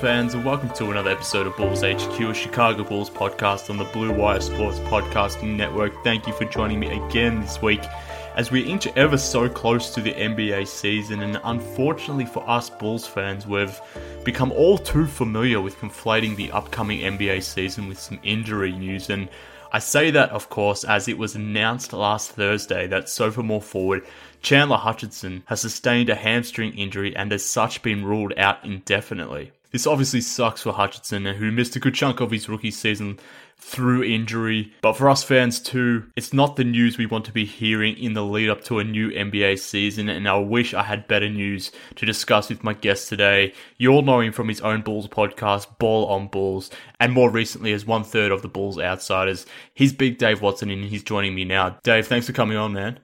Fans, and welcome to another episode of Bulls HQ, a Chicago Bulls podcast on the Blue Wire Sports Podcasting Network. Thank you for joining me again this week as we inch ever so close to the NBA season, and unfortunately for us Bulls fans, we've become all too familiar with conflating the upcoming NBA season with some injury news. And I say that, of course, as it was announced last Thursday that sophomore forward Chandler Hutchison has sustained a hamstring injury and as such been ruled out indefinitely. This obviously sucks for Hutchinson, who missed a good chunk of his rookie season through injury. But for us fans too, it's not the news we want to be hearing in the lead up to a new NBA season, and I wish I had better news to discuss with my guest today. You all know him from his own Bulls podcast, Bawl on Bulls, and more recently as one third of the Bulls Outsiders. He's Big Dave Watson, and he's joining me now. Dave, thanks for coming on, man.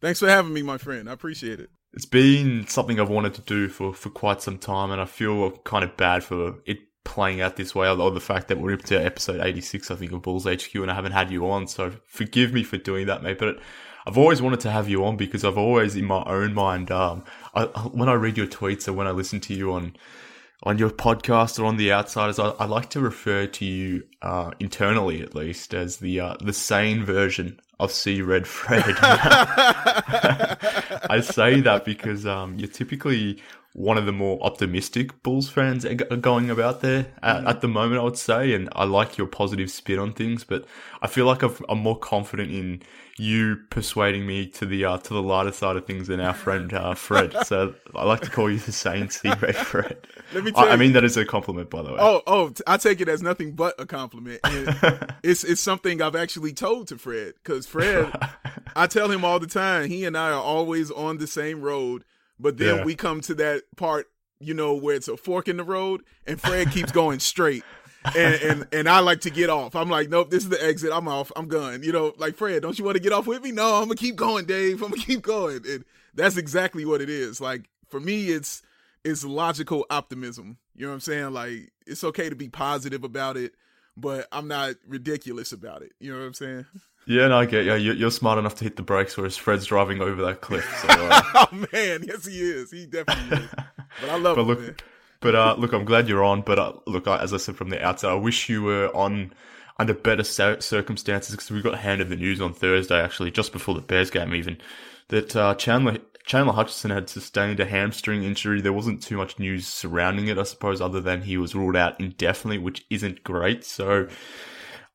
Thanks for having me, my friend. I appreciate it. It's been something I've wanted to do for, for quite some time, and I feel kind of bad for it playing out this way, or the fact that we're up to episode 86, I think, of Bulls HQ, and I haven't had you on. So forgive me for doing that, mate. But I've always wanted to have you on because I've always, in my own mind, um, I, when I read your tweets or when I listen to you on on your podcast or on the outsiders, I, I like to refer to you uh, internally, at least, as the uh, the sane version of C Red Fred. I say that because um, you're typically one of the more optimistic Bulls fans are going about there at, at, the moment, I would say. And I like your positive spin on things, but I feel like i am more confident in you persuading me to the uh, to the lighter side of things than our friend uh, Fred. so I like to call you the sane C Red Fred. Let me I, I, mean that is a compliment, by the way. Oh, oh, I take it as nothing but a compliment. it's it's something I've actually told to Fred because Fred, I tell him all the time. He and I are always on the same road but then yeah. we come to that part, you know, where it's a fork in the road, and Fred keeps going straight. and, and and I like to get off. I'm like, nope, this is the exit. I'm off. I'm gone. You know, like Fred, don't you want to get off with me? No, I'm gonna keep going, Dave. I'm gonna keep going. And that's exactly what it is. Like for me, it's it's logical optimism. You know what I'm saying? Like it's okay to be positive about it, but I'm not ridiculous about it. You know what I'm saying? Yeah, no, I get you. You're smart enough to hit the brakes, whereas Fred's driving over that cliff. So, uh... oh man, yes he is. He definitely is. But I love but look, man. But uh, look, I'm glad you're on. But uh, look, as I said from the outset, I wish you were on under better circumstances because we got handed the news on Thursday, actually, just before the Bears game, even that uh, Chandler Chandler Hutchison had sustained a hamstring injury. There wasn't too much news surrounding it, I suppose, other than he was ruled out indefinitely, which isn't great. So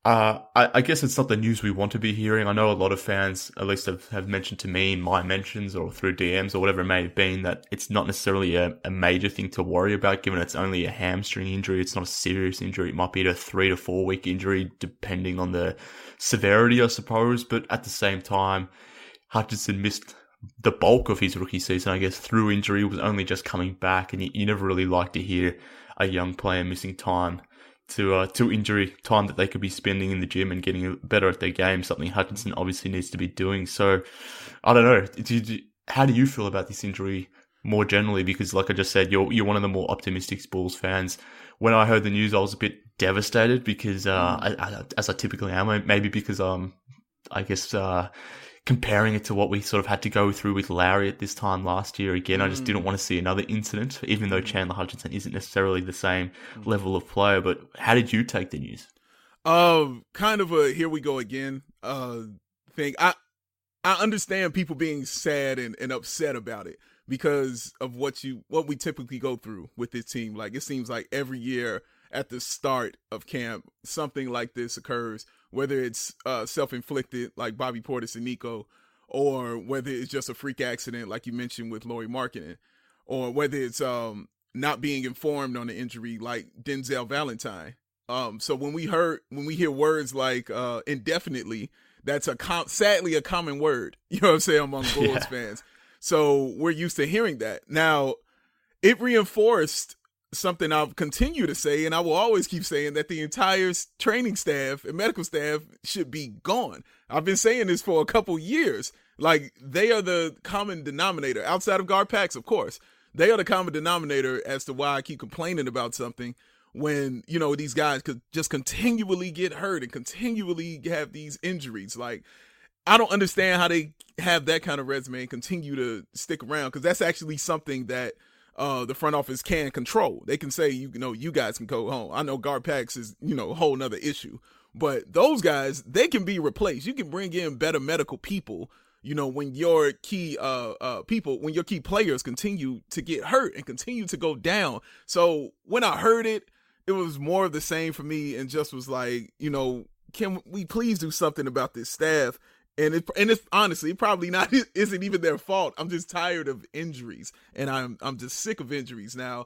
uh, I, I, guess it's not the news we want to be hearing. I know a lot of fans, at least have, have mentioned to me in my mentions or through DMs or whatever it may have been, that it's not necessarily a, a, major thing to worry about, given it's only a hamstring injury. It's not a serious injury. It might be a three to four week injury, depending on the severity, I suppose. But at the same time, Hutchinson missed the bulk of his rookie season, I guess, through injury, was only just coming back, and you, you never really like to hear a young player missing time to uh, to injury time that they could be spending in the gym and getting better at their game. Something Hutchinson obviously needs to be doing. So I don't know. Do, do, how do you feel about this injury more generally? Because like I just said, you're you're one of the more optimistic Bulls fans. When I heard the news, I was a bit devastated because, uh, I, I, as I typically am, maybe because um, I guess uh, comparing it to what we sort of had to go through with Lauri at this time last year. Again, mm. I just didn't mm. want to see another incident, even though Chandler Hutchinson isn't necessarily the same mm. level of player. But how did you take the news? Um, kind of a here we go again uh thing. I I understand people being sad and, and upset about it because of what you what we typically go through with this team. Like it seems like every year at the start of camp something like this occurs, whether it's uh, self-inflicted like Bobby Portis and Niko, or whether it's just a freak accident like you mentioned with Lauri Markkanen, or whether it's um, not being informed on the injury like Denzel Valentine. Um, so when we heard when we hear words like uh, indefinitely, that's a com- sadly a common word. You know what I'm saying among Bulls yeah. fans. So we're used to hearing that. Now, it reinforced something I'll continue to say, and I will always keep saying that the entire training staff and medical staff should be gone. I've been saying this for a couple years. Like they are the common denominator outside of GarPax, of course. They are the common denominator as to why I keep complaining about something when you know these guys could just continually get hurt and continually have these injuries. Like I don't understand how they have that kind of resume and continue to stick around because that's actually something that uh, the front office can control. They can say, you know, you guys can go home. I know GarPax is, you know, a whole nother issue. But those guys, they can be replaced. You can bring in better medical people, you know, when your key uh uh people, when your key players continue to get hurt and continue to go down. So when I heard it, it was more of the same for me and just was like, you know, can we please do something about this staff? And it and it's honestly probably not isn't even their fault. I'm just tired of injuries, and I'm I'm just sick of injuries. Now,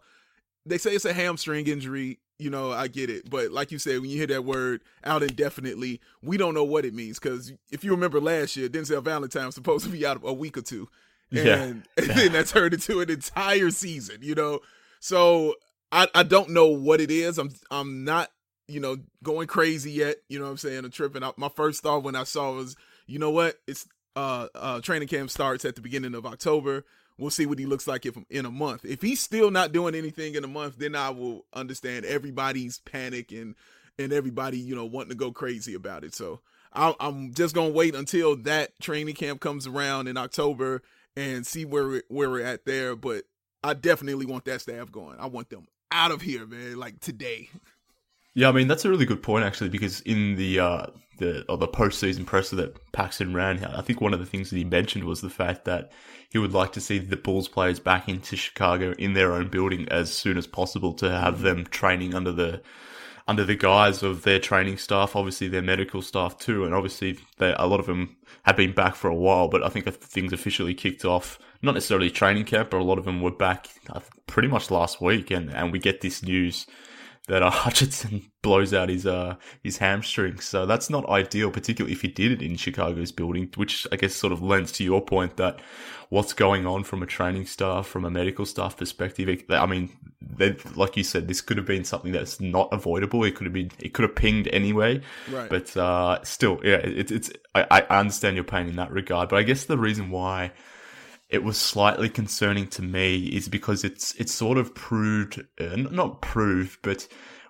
they say it's a hamstring injury. You know, I get it, but like you said, when you hear that word out indefinitely, we don't know what it means. Because if you remember last year, Denzel Valentine was supposed to be out a week or two, and, yeah. and then that turned into an entire season. You know, so I I don't know what it is. I'm I'm not you know going crazy yet. You know what I'm saying? I'm tripping. out. My first thought when I saw was you know what? It's uh, uh, training camp starts at the beginning of October. We'll see what he looks like if in a month. If he's still not doing anything in a month, then I will understand everybody's panic and and everybody you know wanting to go crazy about it. So i I'm just gonna wait until that training camp comes around in October and see where where we're at there. But I definitely want that staff going. I want them out of here, man. Like today. Yeah, I mean that's a really good point actually, because in the uh, the or the postseason presser that Paxson ran, I think one of the things that he mentioned was the fact that he would like to see the Bulls players back into Chicago in their own building as soon as possible to have them training under the under the guise of their training staff, obviously their medical staff too, and obviously they, a lot of them have been back for a while. But I think things officially kicked off, not necessarily training camp, but a lot of them were back uh, pretty much last week, and and we get this news that uh, Hutchinson blows out his uh his hamstring. So that's not ideal, particularly if he did it in Chicago's building, which I guess sort of lends to your point that what's going on from a training staff, from a medical staff perspective. I mean, like you said, this could have been something that's not avoidable. It could have been, it could have pinged anyway. Right. But uh, still, yeah, it, it's. I, I understand your pain in that regard, but I guess the reason why it was slightly concerning to me is because it's it's sort of proved uh, not proved but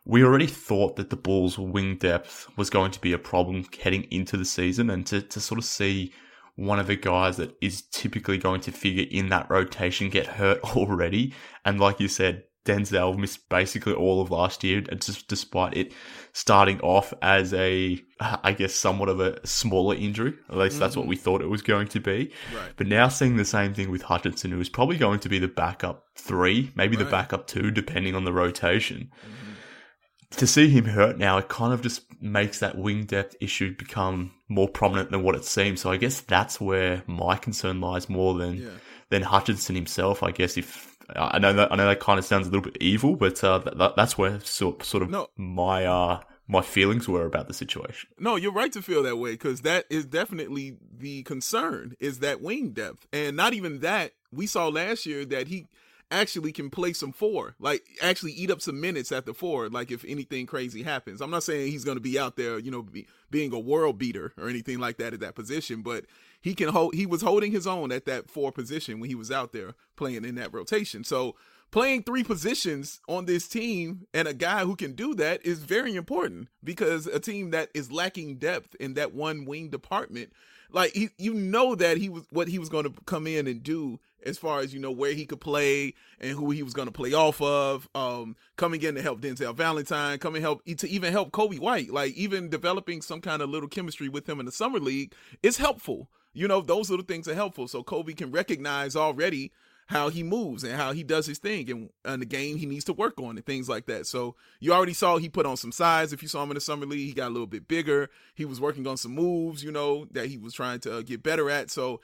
we already thought that the Bulls wing depth was going to be a problem heading into the season and to, to sort of see one of the guys that is typically going to figure in that rotation get hurt already. And like you said Denzel missed basically all of last year, just despite it starting off as a, I guess, somewhat of a smaller injury. At least mm-hmm. that's what we thought it was going to be. Right. But now seeing the same thing with Hutchinson, who is probably going to be the backup three, maybe right. the backup two, depending on the rotation. Mm-hmm. To see him hurt now, it kind of just makes that wing depth issue become more prominent than what it seems. So I guess that's where my concern lies more than yeah. than Hutchinson himself. I guess if I know that I know that kind of sounds a little bit evil, but uh, that, that's where sort sort of no. my uh my feelings were about the situation. No, you're right to feel that way because that is definitely the concern is that wing depth, and not even that. We saw last year that he actually can play some four, like actually eat up some minutes at the four, like if anything crazy happens. I'm not saying he's going to be out there, you know, be, being a world beater or anything like that at that position, but he can hold he was holding his own at that four position when he was out there playing in that rotation. So playing three positions on this team and a guy who can do that is very important because a team that is lacking depth in that one wing department like he, you know that he was what he was going to come in and do as far as you know where he could play and who he was going to play off of um coming in to help Denzel Valentine coming help to even help Coby White like even developing some kind of little chemistry with him in the summer league is helpful you know, those little things are helpful. So Coby can recognize already how he moves and how he does his thing and, and the game he needs to work on and things like that. So you already saw he put on some size. If you saw him in the summer league, he got a little bit bigger. He was working on some moves, you know, that he was trying to uh, get better at. So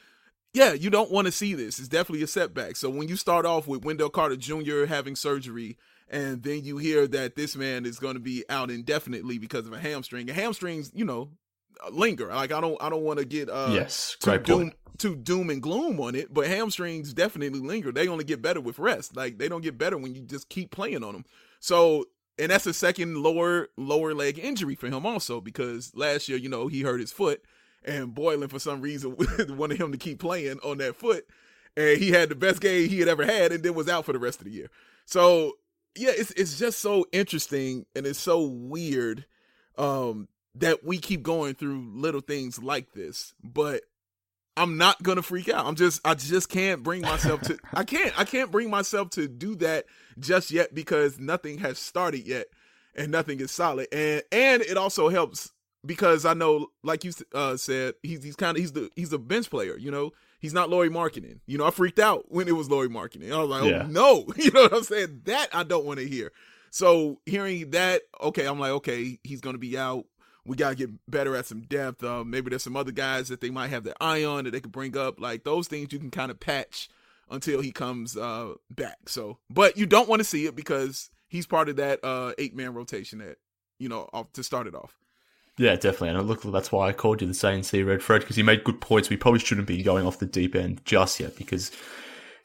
yeah, you don't want to see this. It's definitely a setback. So when you start off with Wendell Carter Jr. having surgery and then you hear that this man is going to be out indefinitely because of a hamstring. And hamstrings, you know, linger. Like I don't I don't want to get uh yes, great doom, point. too doom and gloom on it, but hamstrings definitely linger. They only get better with rest. Like they don't get better when you just keep playing on them. So and that's a second lower lower leg injury for him also because last year, you know, he hurt his foot and Boylen for some reason wanted him to keep playing on that foot. And he had the best game he had ever had and then was out for the rest of the year. So yeah, it's it's just so interesting and it's so weird um that we keep going through little things like this, but I'm not gonna freak out. I'm just I just can't bring myself to I can't I can't bring myself to do that just yet because nothing has started yet and nothing is solid. And and it also helps because I know like you uh, said he's he's kind of he's the he's a bench player, you know. He's not Lauri Markkanen. You know, I freaked out when it was Lauri Markkanen. I was like, oh no, you know what I'm saying? That I don't want to hear. So hearing that, okay, I'm like, okay, he's gonna be out we got to get better at some depth. Uh, maybe there's some other guys that they might have their eye on that they could bring up. Like those things you can kind of patch until he comes uh, back. So, but you don't want to see it because he's part of that uh, eight man rotation that, you know, off, to start it off. Yeah, definitely. And look, that's why I called you the ANC Red Fred because he made good points. We probably shouldn't be going off the deep end just yet because,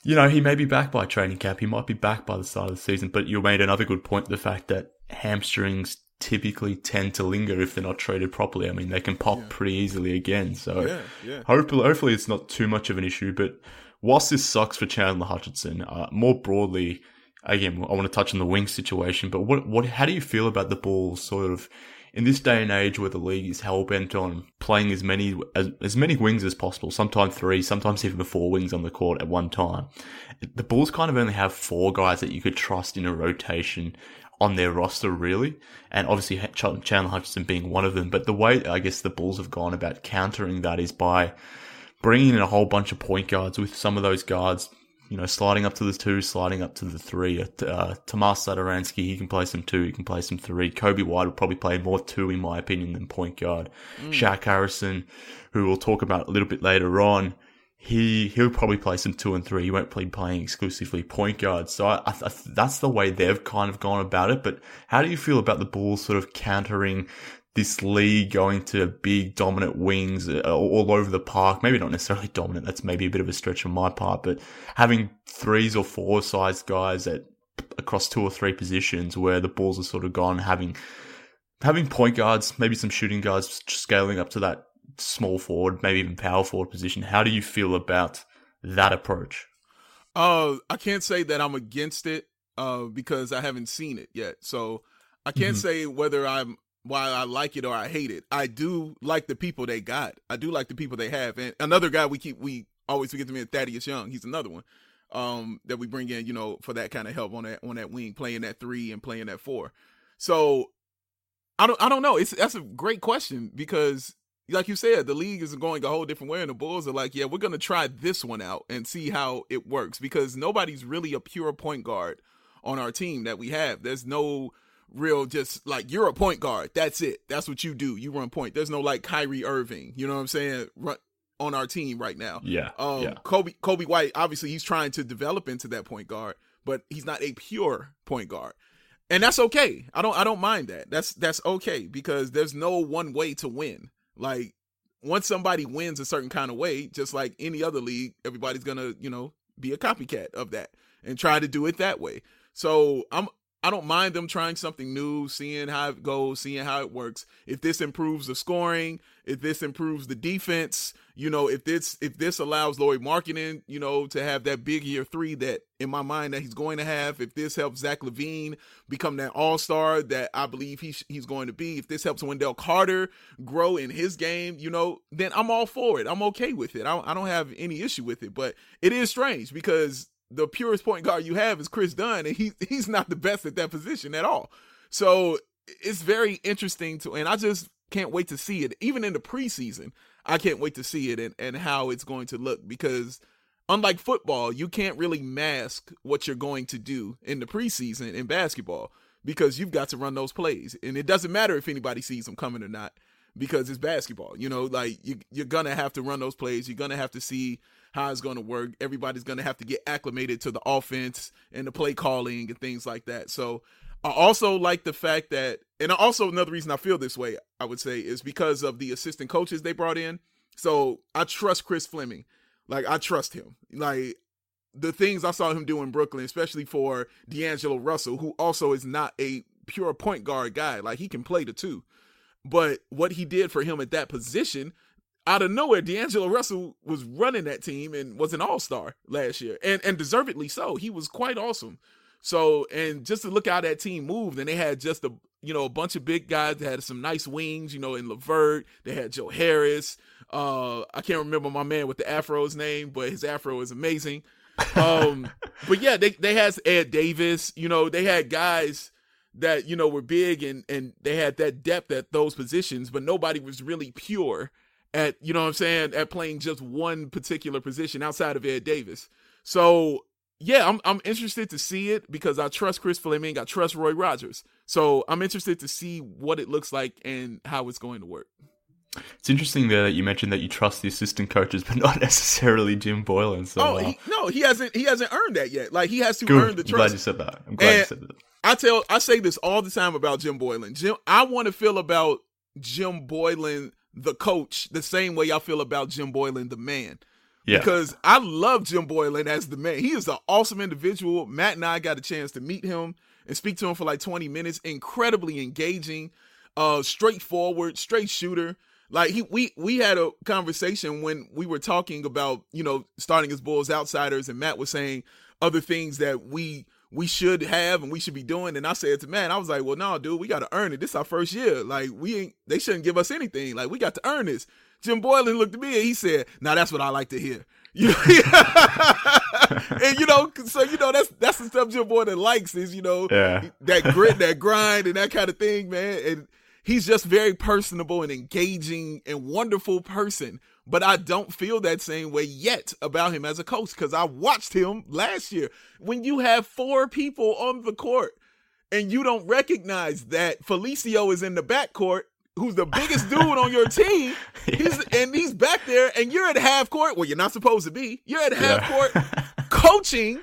you know, he may be back by training camp. He might be back by the start of the season. But you made another good point the fact that hamstrings typically tend to linger if they're not treated properly. I mean, they can pop yeah. pretty easily again. So yeah, yeah. hopefully, hopefully it's not too much of an issue. But whilst this sucks for Chandler Hutchinson, uh, more broadly, again, I want to touch on the wing situation. But what, what, how do you feel about the ball sort of in this day and age where the league is hell bent on playing as many as, as many wings as possible, sometimes three, sometimes even four wings on the court at one time. The Bulls kind of only have four guys that you could trust in a rotation on their roster, really. And obviously, Chandler Hutchinson being one of them. But the way I guess the Bulls have gone about countering that is by bringing in a whole bunch of point guards with some of those guards, you know, sliding up to the two, sliding up to the three. Uh, Tomas Satoransky, he can play some two, he can play some three. Coby White will probably play more two, in my opinion, than point guard. Mm. Shaq Harrison, who we'll talk about a little bit later on, he he'll probably play some two and three. He won't be playing exclusively point guard. So I, I, that's the way they've kind of gone about it. But how do you feel about the Bulls sort of countering this league going to big dominant wings uh, all over the park? Maybe not necessarily dominant. That's maybe a bit of a stretch on my part, but having threes or four sized guys at across two or three positions where the balls are sort of gone having having point guards, maybe some shooting guards scaling up to that small forward, maybe even power forward position. How do you feel about that approach? Uh, I can't say that I'm against it uh, because I haven't seen it yet. So I can't mm-hmm. say whether I'm why I like it or I hate it. I do like the people they got. I do like the people they have. And another guy we keep we always forget to mention Thaddeus Young. He's another one um, that we bring in, you know, for that kind of help on that on that wing, playing that three and playing that four. So I don't I don't know. It's that's a great question because like you said, the league is going a whole different way, and the Bulls are like, yeah, we're gonna try this one out and see how it works because nobody's really a pure point guard on our team that we have. There's no real just like you're a point guard. That's it. That's what you do. You run point. There's no like Kyrie Irving. You know what I'm saying? Run on our team right now. Yeah. Um, yeah. Coby Coby White. Obviously, he's trying to develop into that point guard, but he's not a pure point guard and that's okay. I don't I don't mind that. That's that's okay because there's no one way to win. Like once somebody wins a certain kind of way, just like any other league, everybody's gonna, you know, be a copycat of that and try to do it that way. So I'm I don't mind them trying something new, seeing how it goes, seeing how it works. If this improves the scoring, if this improves the defense, you know, if this if this allows Lauri Markkanen, you know, to have that big year three that in my mind that he's going to have, if this helps Zach LaVine become that all star that I believe he's he's going to be, if this helps Wendell Carter grow in his game, you know, then I'm all for it. I'm okay with it. I, I don't have any issue with it. But it is strange because the purest point guard you have is Kris Dunn, and he he's not the best at that position at all. So it's very interesting to, and I just can't wait to see it. Even in the preseason, I can't wait to see it and, and how it's going to look because unlike football, you can't really mask what you're going to do in the preseason in basketball because you've got to run those plays. And it doesn't matter if anybody sees them coming or not because it's basketball. You know, like you, you're to have to run those plays. You're to have to see how it's going to work. Everybody's going to have to get acclimated to the offense and the play calling and things like that. So I also like the fact that, and also another reason I feel this way, I would say, is because of the assistant coaches they brought in. So I trust Chris Fleming. Like I trust him. Like the things I saw him do in Brooklyn, especially for D'Angelo Russell, who also is not a pure point guard guy. Like he can play the two. But what he did for him at that position, out of nowhere, D'Angelo Russell was running that team and was an all star last year. And and deservedly so. He was quite awesome. So and just to look how that team moved, and they had just a you know a bunch of big guys that had some nice wings, you know, in LeVert, they had Joe Harris. Uh, I can't remember my man with the afro's name, but his afro is amazing. Um, but yeah, they they had Ed Davis. You know, they had guys that you know were big and and they had that depth at those positions, but nobody was really pure at you know what I'm saying at playing just one particular position outside of Ed Davis. So yeah, I'm I'm interested to see it because I trust Chris Fleming, I trust Roy Rogers. So I'm interested to see what it looks like and how it's going to work. It's interesting there that you mentioned that you trust the assistant coaches, but not necessarily Jim Boylen. So, oh, he, uh, no, he hasn't. He hasn't earned that yet. Like he has to Good. earn the trust. I'm glad you said that. I'm glad and you said that. I tell, I say this all the time about Jim Boylen. Jim, I want to feel about Jim Boylen, the coach, the same way I feel about Jim Boylen, the man. Yeah. Because I love Jim Boylen as the man. He is an awesome individual. Matt and I got a chance to meet him and speak to him for like 20 minutes. Incredibly engaging, uh, straightforward, straight shooter. Like he we we had a conversation when we were talking about, you know, starting as Bulls outsiders and Matt was saying other things that we we should have and we should be doing. And I said to man, I was like, well, no, dude, we got to earn it. This is our first year. Like we ain't, they shouldn't give us anything. Like we got to earn this. Jim Boylen looked at me and he said, now that's what I like to hear. And you know, so you know that's that's the stuff Jim Boylen likes is you know yeah. that grit, that grind, and that kind of thing, man. And he's just very personable and engaging and wonderful person. But I don't feel that same way yet about him as a coach because I watched him last year. When you have four people on the court and you don't recognize that Felicio is in the backcourt, who's the biggest dude on your team, yeah. he's and he's back there, and you're at half court. Well, you're not supposed to be. You're at half yeah. court coaching,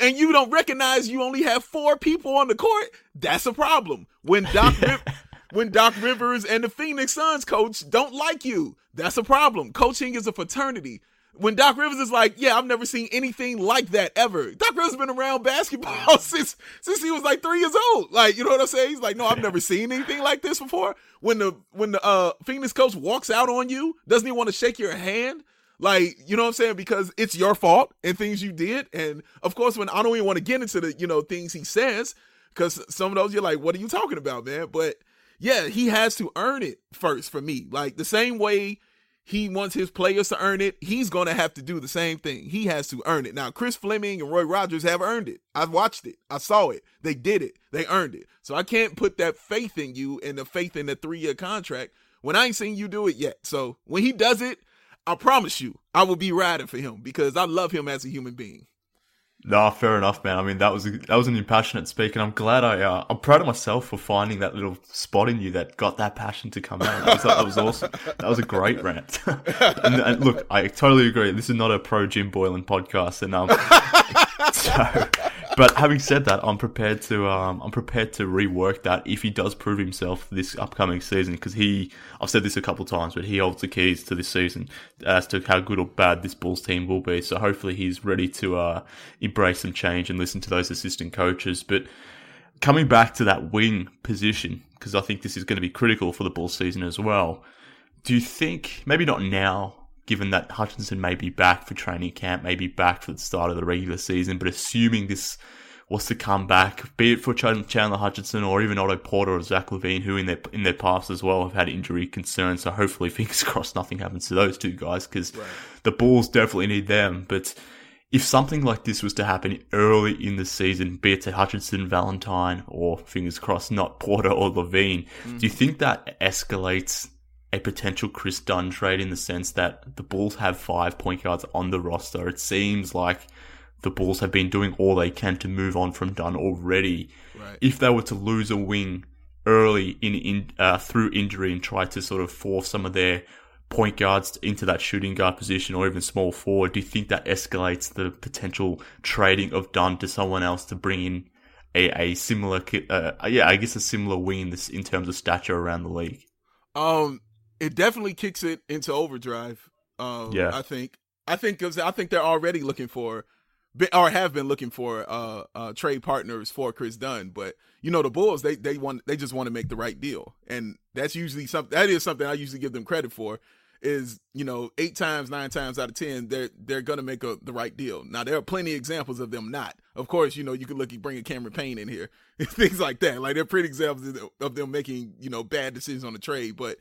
and you don't recognize you only have four people on the court. That's a problem. When Doc yeah when Doc Rivers and the Phoenix Suns coach don't like you. That's a problem. Coaching is a fraternity. When Doc Rivers is like, yeah, I've never seen anything like that ever. Doc Rivers has been around basketball since since he was like three years old. Like, you know what I'm saying? He's like, no, I've never seen anything like this before. When the when the uh, Phoenix coach walks out on you, doesn't he want to shake your hand? Like, you know what I'm saying? Because it's your fault and things you did. And of course, when I don't even want to get into the, you know, things he says, because some of those you're like, what are you talking about, man? But yeah, he has to earn it first for me. Like the same way he wants his players to earn it, he's going to have to do the same thing. He has to earn it. Now, Chris Fleming and Roy Rogers have earned it. I've watched it. I saw it. They did it. They earned it. So I can't put that faith in you and the faith in the three year contract when I ain't seen you do it yet. So when he does it, I promise you, I will be riding for him because I love him as a human being. No, fair enough, man. I mean, that was that was an impassionate speak, and I'm glad I uh, I'm proud of myself for finding that little spot in you that got that passion to come out. That was, that was awesome. That was a great rant. and, and, look, I totally agree. This is not a pro Jim Boylen podcast, and um, so but having said that, I'm prepared to um, I'm prepared to rework that if he does prove himself this upcoming season because he I've said this a couple of times, but he holds the keys to this season as to how good or bad this Bulls team will be. So hopefully he's ready to uh, embrace some change and listen to those assistant coaches. But coming back to that wing position because I think this is going to be critical for the Bulls season as well. Do you think maybe not now given that Hutchinson may be back for training camp, maybe back for the start of the regular season, but assuming this was to come back, be it for Chandler Hutchinson or even Otto Porter or Zach LaVine, who in their in their past as well have had injury concerns. So hopefully, fingers crossed, nothing happens to those two guys because right. the Bulls definitely need them. But if something like this was to happen early in the season, be it to Hutchinson, Valentine, or fingers crossed, not Porter or LaVine, mm. do you think that escalates a potential Kris Dunn trade in the sense that the Bulls have five point guards on the roster. It seems like the Bulls have been doing all they can to move on from Dunn already. Right. If they were to lose a wing early in, in uh, through injury and try to sort of force some of their point guards into that shooting guard position or even small forward, do you think that escalates the potential trading of Dunn to someone else to bring in a, a similar, uh, yeah, I guess a similar wing in this in terms of stature around the league? Um, it definitely kicks it into overdrive. Um, yeah, I think. I think I think they're already looking for, or have been looking for, uh, uh, trade partners for Kris Dunn. But you know, the Bulls they they want they just want to make the right deal, and that's usually something that is something I usually give them credit for. Is you know eight times nine times out of ten they're they're gonna make a, the right deal. Now there are plenty of examples of them not. Of course, you know you could look at bringing Cameron Payne in here, things like that. Like they're pretty examples of them making you know bad decisions on the trade, but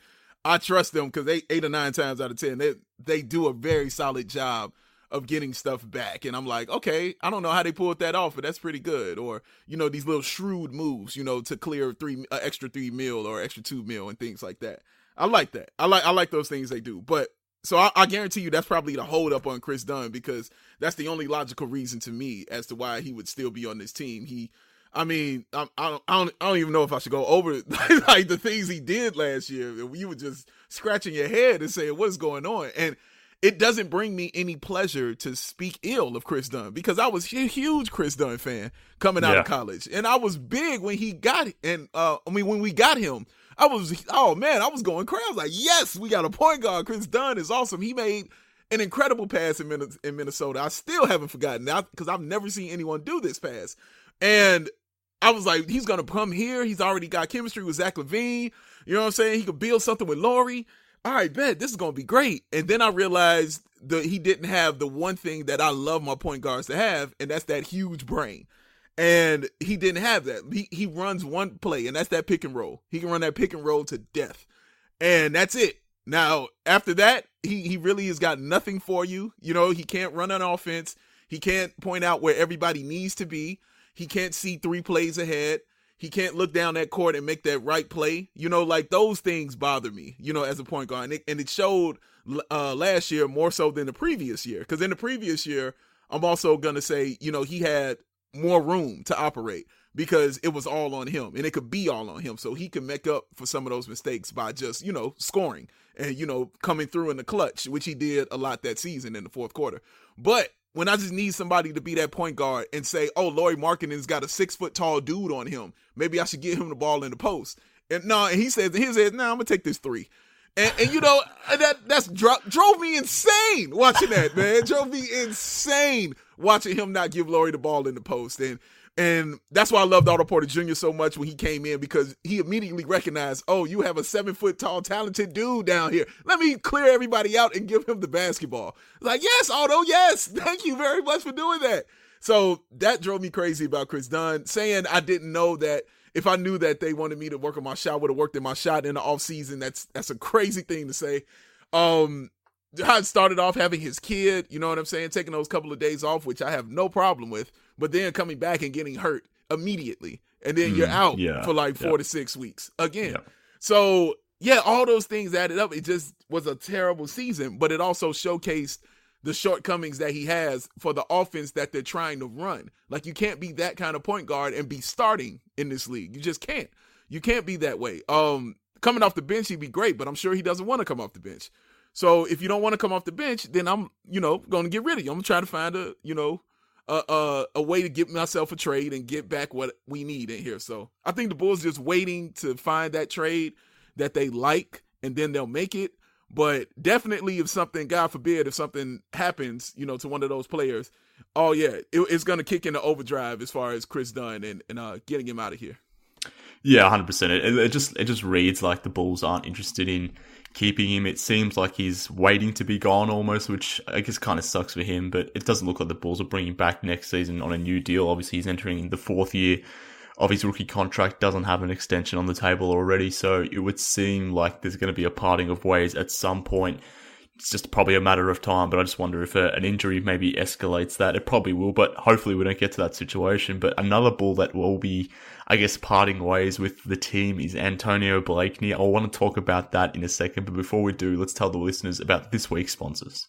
I trust them because they eight or nine times out of ten they they do a very solid job of getting stuff back. And I'm like, okay, I don't know how they pulled that off, but that's pretty good. Or you know these little shrewd moves, you know, to clear three uh, extra three mil or extra two mil and things like that. I like that. I like I like those things they do. But so I, I guarantee you that's probably the hold up on Kris Dunn because that's the only logical reason to me as to why he would still be on this team. He I mean, I, I, don't, I don't, I don't even know if I should go over like the things he did last year. You were just scratching your head and saying, "What's going on?" And it doesn't bring me any pleasure to speak ill of Kris Dunn because I was a huge Kris Dunn fan coming out yeah. of college, and I was big when he got and uh, I mean when we got him. I was oh man, I was going crazy. I was like, yes, we got a point guard. Kris Dunn is awesome. He made an incredible pass in, Minnesota. I still haven't forgotten that because I've never seen anyone do this pass. And I was like, he's gonna come here. He's already got chemistry with Zach LaVine. You know what I'm saying? He could build something with Lauri. All right, bet this is gonna be great. And then I realized that he didn't have the one thing that I love my point guards to have, and that's that huge brain. And he didn't have that. He he runs one play, and that's that pick and roll. He can run that pick and roll to death, and that's it. Now after that, he he really has got nothing for you. You know, he can't run an offense. He can't point out where everybody needs to be. He can't see three plays ahead. He can't look down that court and make that right play. You know, like those things bother me, you know, as a point guard. And it, and it showed uh, last year more so than the previous year. Because in the previous year, I'm also going to say, you know, he had more room to operate because it was all on him and it could be all on him. So he can make up for some of those mistakes by just, you know, scoring and, you know, coming through in the clutch, which he did a lot that season in the fourth quarter. But when I just need somebody to be that point guard and say, oh, Lauri Markkanen's got a six foot tall dude on him. Maybe I should give him the ball in the post. And no, and he says, he says, no, nah, I'm gonna take this three. And, and you know that that's dro- drove me insane watching that man. drove me insane watching him not give Lauri the ball in the post. And and that's why I loved Otto Porter Jr. so much when he came in because he immediately recognized, oh, you have a seven foot tall, talented dude down here. Let me clear everybody out and give him the basketball. Like, yes, Otto, yes. Thank you very much for doing that. So that drove me crazy about Kris Dunn, saying I didn't know that if I knew that they wanted me to work on my shot, would have worked in my shot in the offseason. That's that's a crazy thing to say. Um, I started off having his kid, you know what I'm saying, taking those couple of days off, which I have no problem with but then coming back and getting hurt immediately, and then mm, you're out yeah, for like four to six weeks again. So yeah, all those things added up. It just was a terrible season, but it also showcased the shortcomings that he has for the offense that they're trying to run. Like you can't be that kind of point guard and be starting in this league. You just can't. You can't be that way. Um, coming off the bench, he'd be great, but I'm sure he doesn't want to come off the bench. So if you don't want to come off the bench, then I'm, you know, going to get rid of you. I'm trying to find a, you know, a, a, way to get myself a trade and get back what we need in here. So I think the Bulls just waiting to find that trade that they like, and then they'll make it. But definitely, if something, God forbid, if something happens, you know, to one of those players, oh yeah, it, it's going to kick into overdrive as far as Kris Dunn and and uh, getting him out of here. Yeah, hundred percent. It, it just it just reads like the Bulls aren't interested in keeping him. It seems like he's waiting to be gone almost, which I guess kind of sucks for him. But it doesn't look like the Bulls are bringing him back next season on a new deal. Obviously, he's entering the fourth year of his rookie contract, doesn't have an extension on the table already. So it would seem like there's going to be a parting of ways at some point it's just probably a matter of time. But I just wonder if a, an injury maybe escalates that. It probably will, but hopefully we don't get to that situation. But another bull that will be, I guess, parting ways with the team is Antonio Blakeney. I want to talk about that in a second, but before we do, let's tell the listeners about this week's sponsors.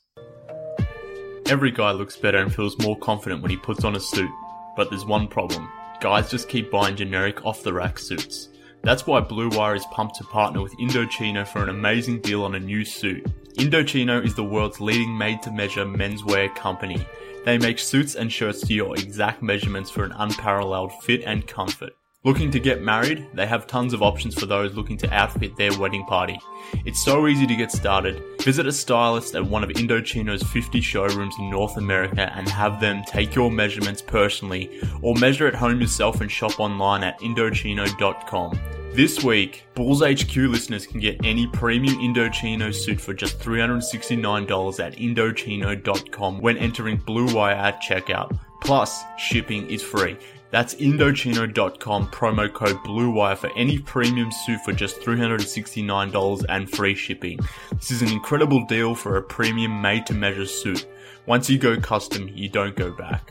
Every guy looks better and feels more confident when he puts on a suit, but there's one problem. Guys just keep buying generic off the rack suits. That's why Blue Wire is pumped to partner with Indochino for an amazing deal on a new suit. Indochino is the world's leading made to measure menswear company. They make suits and shirts to your exact measurements for an unparalleled fit and comfort. Looking to get married? They have tons of options for those looking to outfit their wedding party. It's so easy to get started. Visit a stylist at one of Indochino's 50 showrooms in North America and have them take your measurements personally or measure at home yourself and shop online at Indochino.com. This week, Bulls HQ listeners can get any premium Indochino suit for just $369 at Indochino.com when entering Blue Wire at checkout. Plus, shipping is free. That's Indochino.com promo code BLUEWIRE for any premium suit for just $369 and free shipping. This is an incredible deal for a premium made to measure suit. Once you go custom, you don't go back.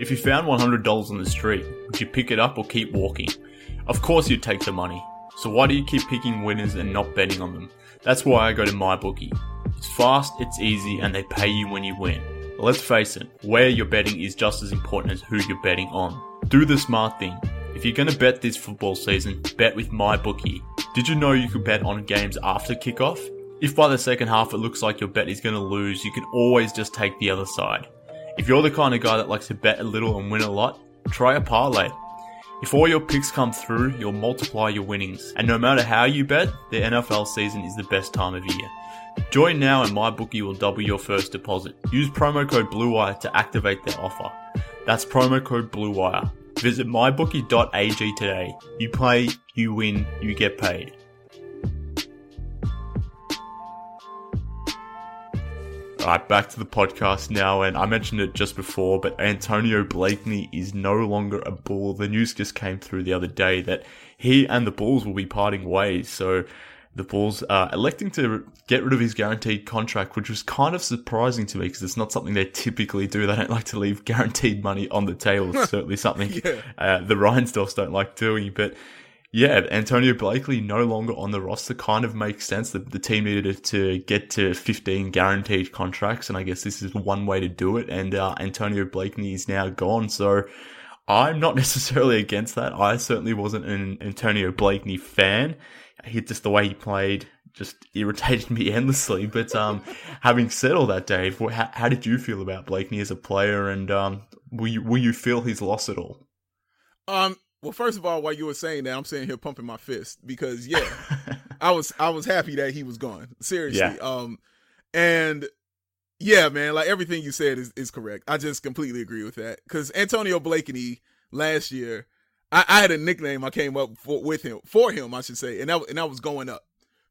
If you found $100 on the street, would you pick it up or keep walking? Of course you'd take the money. So why do you keep picking winners and not betting on them? That's why I go to MyBookie. It's fast, it's easy, and they pay you when you win. Let's face it, where you're betting is just as important as who you're betting on. Do the smart thing. If you're going to bet this football season, bet with MyBookie. Did you know you could bet on games after kickoff? If by the second half it looks like your bet is going to lose, you can always just take the other side. If you're the kind of guy that likes to bet a little and win a lot, try a parlay. If all your picks come through, you'll multiply your winnings. And no matter how you bet, the NFL season is the best time of year. Join now and MyBookie will double your first deposit. Use promo code BLUEWIRE to activate their offer. That's promo code BLUEWIRE. Visit mybookie.ag today. You play, you win, you get paid. Alright, back to the podcast now, and I mentioned it just before, but Antonio Blakeney is no longer a Bull. The news just came through the other day that he and the Bulls will be parting ways, so the Bulls are electing to get rid of his guaranteed contract, which was kind of surprising to me because it's not something they typically do. They don't like to leave guaranteed money on the table. It's certainly something yeah. uh, the Reinsdorfs don't like doing, but yeah, Antonio Blakeney no longer on the roster kind of makes sense. The, the team needed to get to 15 guaranteed contracts, and I guess this is one way to do it. And uh, Antonio Blakeney is now gone, so I'm not necessarily against that. I certainly wasn't an Antonio Blakeney fan. He just the way he played just irritated me endlessly. But um, having said all that, Dave, how, how, did you feel about Blakeney as a player, and um, will you will you feel his loss at all? Um, well, first of all, while you were saying that, I'm sitting here pumping my fist because yeah, I was I was happy that he was gone. Seriously. Yeah. Um, and yeah, man, like everything you said is is correct. I just completely agree with that because Antonio Blakeney last year, I, I, had a nickname I came up for, with him for him, I should say, and that and that was going up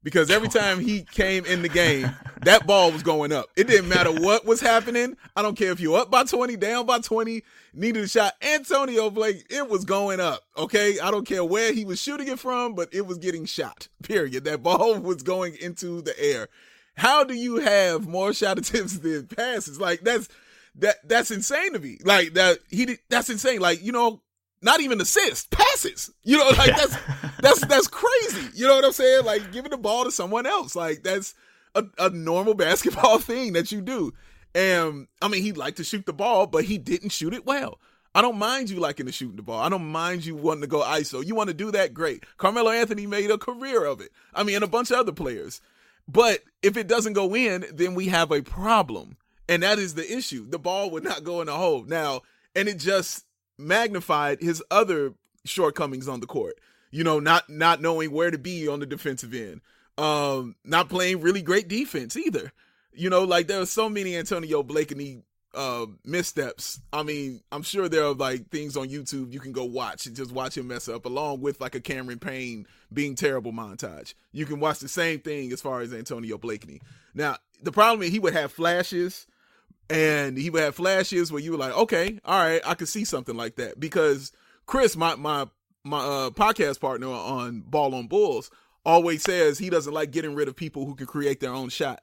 because every time he came in the game, that ball was going up. It didn't matter what was happening. I don't care if you're up by 20, down by 20, needed a shot. Antonio Blake, it was going up. Okay. I don't care where he was shooting it from, but it was getting shot. Period. That ball was going into the air. How do you have more shot attempts than passes? Like that's that that's insane to me. Like that he that's insane. Like, you know, not even assists, passes. You know, like that's that's that's crazy. You know what I'm saying? Like giving the ball to someone else. Like that's a, a normal basketball thing that you do. And I mean, he'd like to shoot the ball, but he didn't shoot it well. I don't mind you liking to shoot the ball. I don't mind you wanting to go ISO. You want to do that, great. Carmelo Anthony made a career of it. I mean, and a bunch of other players. But if it doesn't go in, then we have a problem. And that is the issue. The ball would not go in the hole. Now, and it just magnified his other shortcomings on the court. You know, not not knowing where to be on the defensive end. Um, not playing really great defense either. You know, like there are so many Antonio Blakeney uh, missteps. I mean, I'm sure there are like things on YouTube you can go watch and just watch him mess up, along with like a Cameron Payne being terrible montage. You can watch the same thing as far as Antonio Blakeney. Now, the problem is he would have flashes and he would have flashes where you were like, okay, all right, I could see something like that because Chris, my my my uh, podcast partner on Bawl on Bulls, always says he doesn't like getting rid of people who can create their own shot.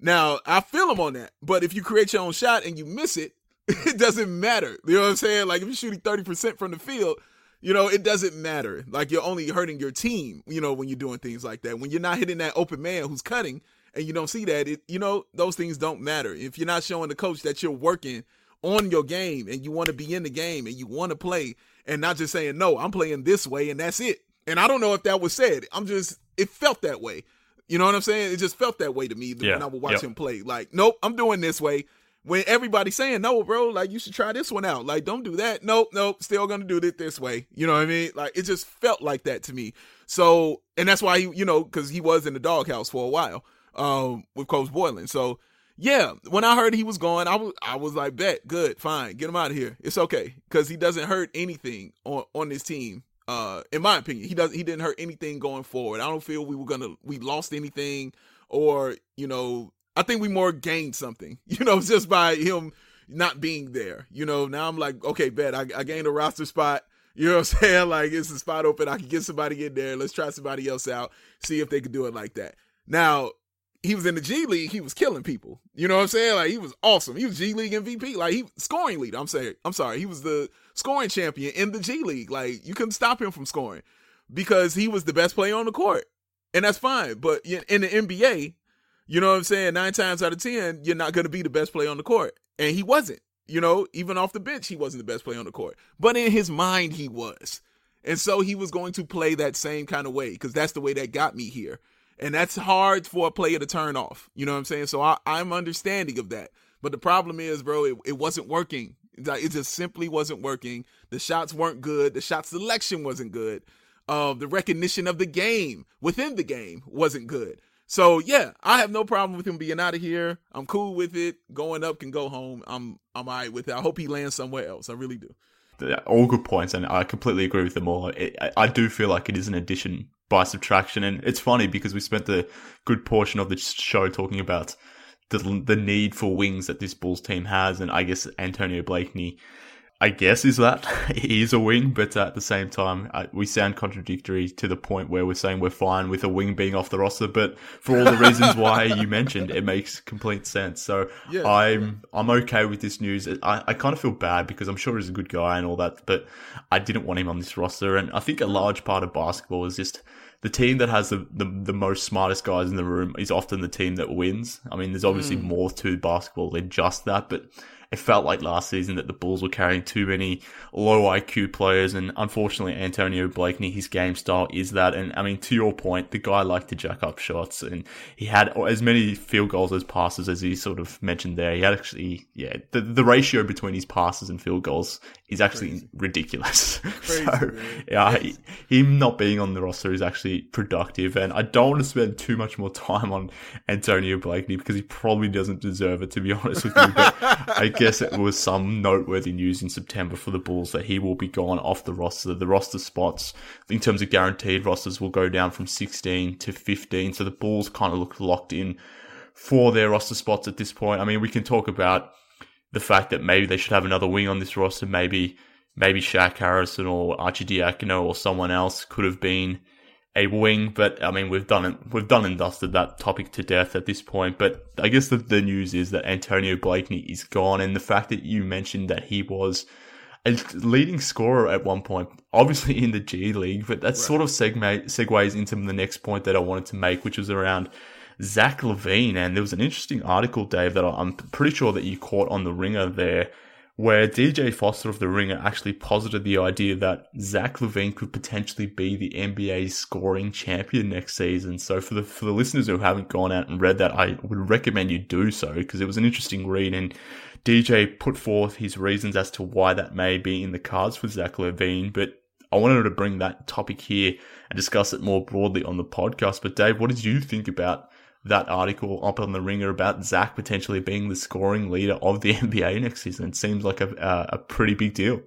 Now, I feel him on that. But if you create your own shot and you miss it, it doesn't matter. You know what I'm saying? Like if you're shooting 30% from the field, you know, it doesn't matter. Like you're only hurting your team, you know, when you're doing things like that. When you're not hitting that open man who's cutting and you don't see that, it you know, those things don't matter. If you're not showing the coach that you're working on your game and you want to be in the game and you want to play and not just saying, no, I'm playing this way and that's it. And I don't know if that was said. I'm just, it felt that way. You know what I'm saying? It just felt that way to me yeah. when I would watch yep. him play. Like, nope, I'm doing this way. When everybody's saying, no, bro, like you should try this one out. Like, don't do that. Nope, nope, still gonna do it this way. You know what I mean? Like, it just felt like that to me. So, and that's why he, you know, because he was in the doghouse for a while um, with Coach Boylen. So, yeah, when I heard he was going, I was I was like, bet, good, fine, get him out of here. It's okay because he doesn't hurt anything on on this team. Uh, in my opinion, he doesn't he didn't hurt anything going forward. I don't feel we were gonna we lost anything or you know I think we more gained something. You know, just by him not being there. You know, now I'm like, okay, bet I, I gained a roster spot. You know what I'm saying? Like it's a spot open. I can get somebody in there. Let's try somebody else out. See if they can do it like that. Now he was in the G League, he was killing people. You know what I'm saying? Like he was awesome. He was G League MVP. Like he scoring leader. I'm saying, I'm sorry, he was the scoring champion in the G League. Like you couldn't stop him from scoring because he was the best player on the court, and that's fine. But in the NBA, you know what I'm saying? Nine times out of ten, you're not going to be the best player on the court, and he wasn't. You know, even off the bench, he wasn't the best player on the court. But in his mind, he was. And so he was going to play that same kind of way because that's the way that got me here. And that's hard for a player to turn off. You know what I'm saying? So I, I'm understanding of that. But the problem is, bro, it, it wasn't working. It just simply wasn't working. The shots weren't good. The shot selection wasn't good. Uh, the recognition of the game within the game wasn't good. So yeah, I have no problem with him being out of here. I'm cool with it. Going up can go home. I'm I'm alright with it. I hope he lands somewhere else. I really do. All good points, and I completely agree with them all. It, I do feel like it is an addition by subtraction. And it's funny because we spent the good portion of the show talking about the the need for wings that this Bulls team has, and I guess Antonio Blakeney I guess is that he is a wing, but at the same time, we sound contradictory to the point where we're saying we're fine with a wing being off the roster. But for all the reasons why you mentioned, it makes complete sense. So yeah. I'm I'm okay with this news. I, I kind of feel bad because I'm sure he's a good guy and all that, but I didn't want him on this roster. And I think a large part of basketball is just the team that has the, the, the, most smartest guys in the room is often the team that wins. I mean, there's obviously mm. more to basketball than just that, but it felt like last season that the Bulls were carrying too many low IQ players, and unfortunately, Antonio Blakeney, his game style is that. And I mean, to your point, the guy liked to jack up shots, and he had as many field goals as passes as he sort of mentioned there. He had actually, yeah, the, the ratio between his passes and field goals is actually Crazy. ridiculous. Crazy, so, yeah, he, him not being on the roster is actually productive, and I don't want to spend too much more time on Antonio Blakeney because he probably doesn't deserve it, to be honest with you. But I guess it was some noteworthy news in September for the Bulls that he will be gone off the roster. The roster spots, in terms of guaranteed rosters, will go down from 16 to 15. So the Bulls kind of look locked in for their roster spots at this point. I mean, we can talk about the fact that maybe they should have another wing on this roster. Maybe, maybe Shaq Harrison or Arcidiacono or someone else could have been a wing, but I mean we've done it, we've done and dusted that topic to death at this point. But I guess the, the news is that Antonio Blakeney is gone, and the fact that you mentioned that he was a leading scorer at one point, obviously in the G League, but that right. sort of segue, segues into the next point that I wanted to make, which was around Zach LaVine. And there was an interesting article, Dave, that I'm pretty sure that you caught on the ringer there where DJ Foster of The Ringer actually posited the idea that Zach LaVine could potentially be the NBA's scoring champion next season. So for the for the listeners who haven't gone out and read that, I would recommend you do so because it was an interesting read and DJ put forth his reasons as to why that may be in the cards for Zach LaVine, but I wanted to bring that topic here and discuss it more broadly on the podcast. But Dave, what did you think about that article up on the ringer about Zach potentially being the scoring leader of the NBA next season. It seems like a, a, a pretty big deal.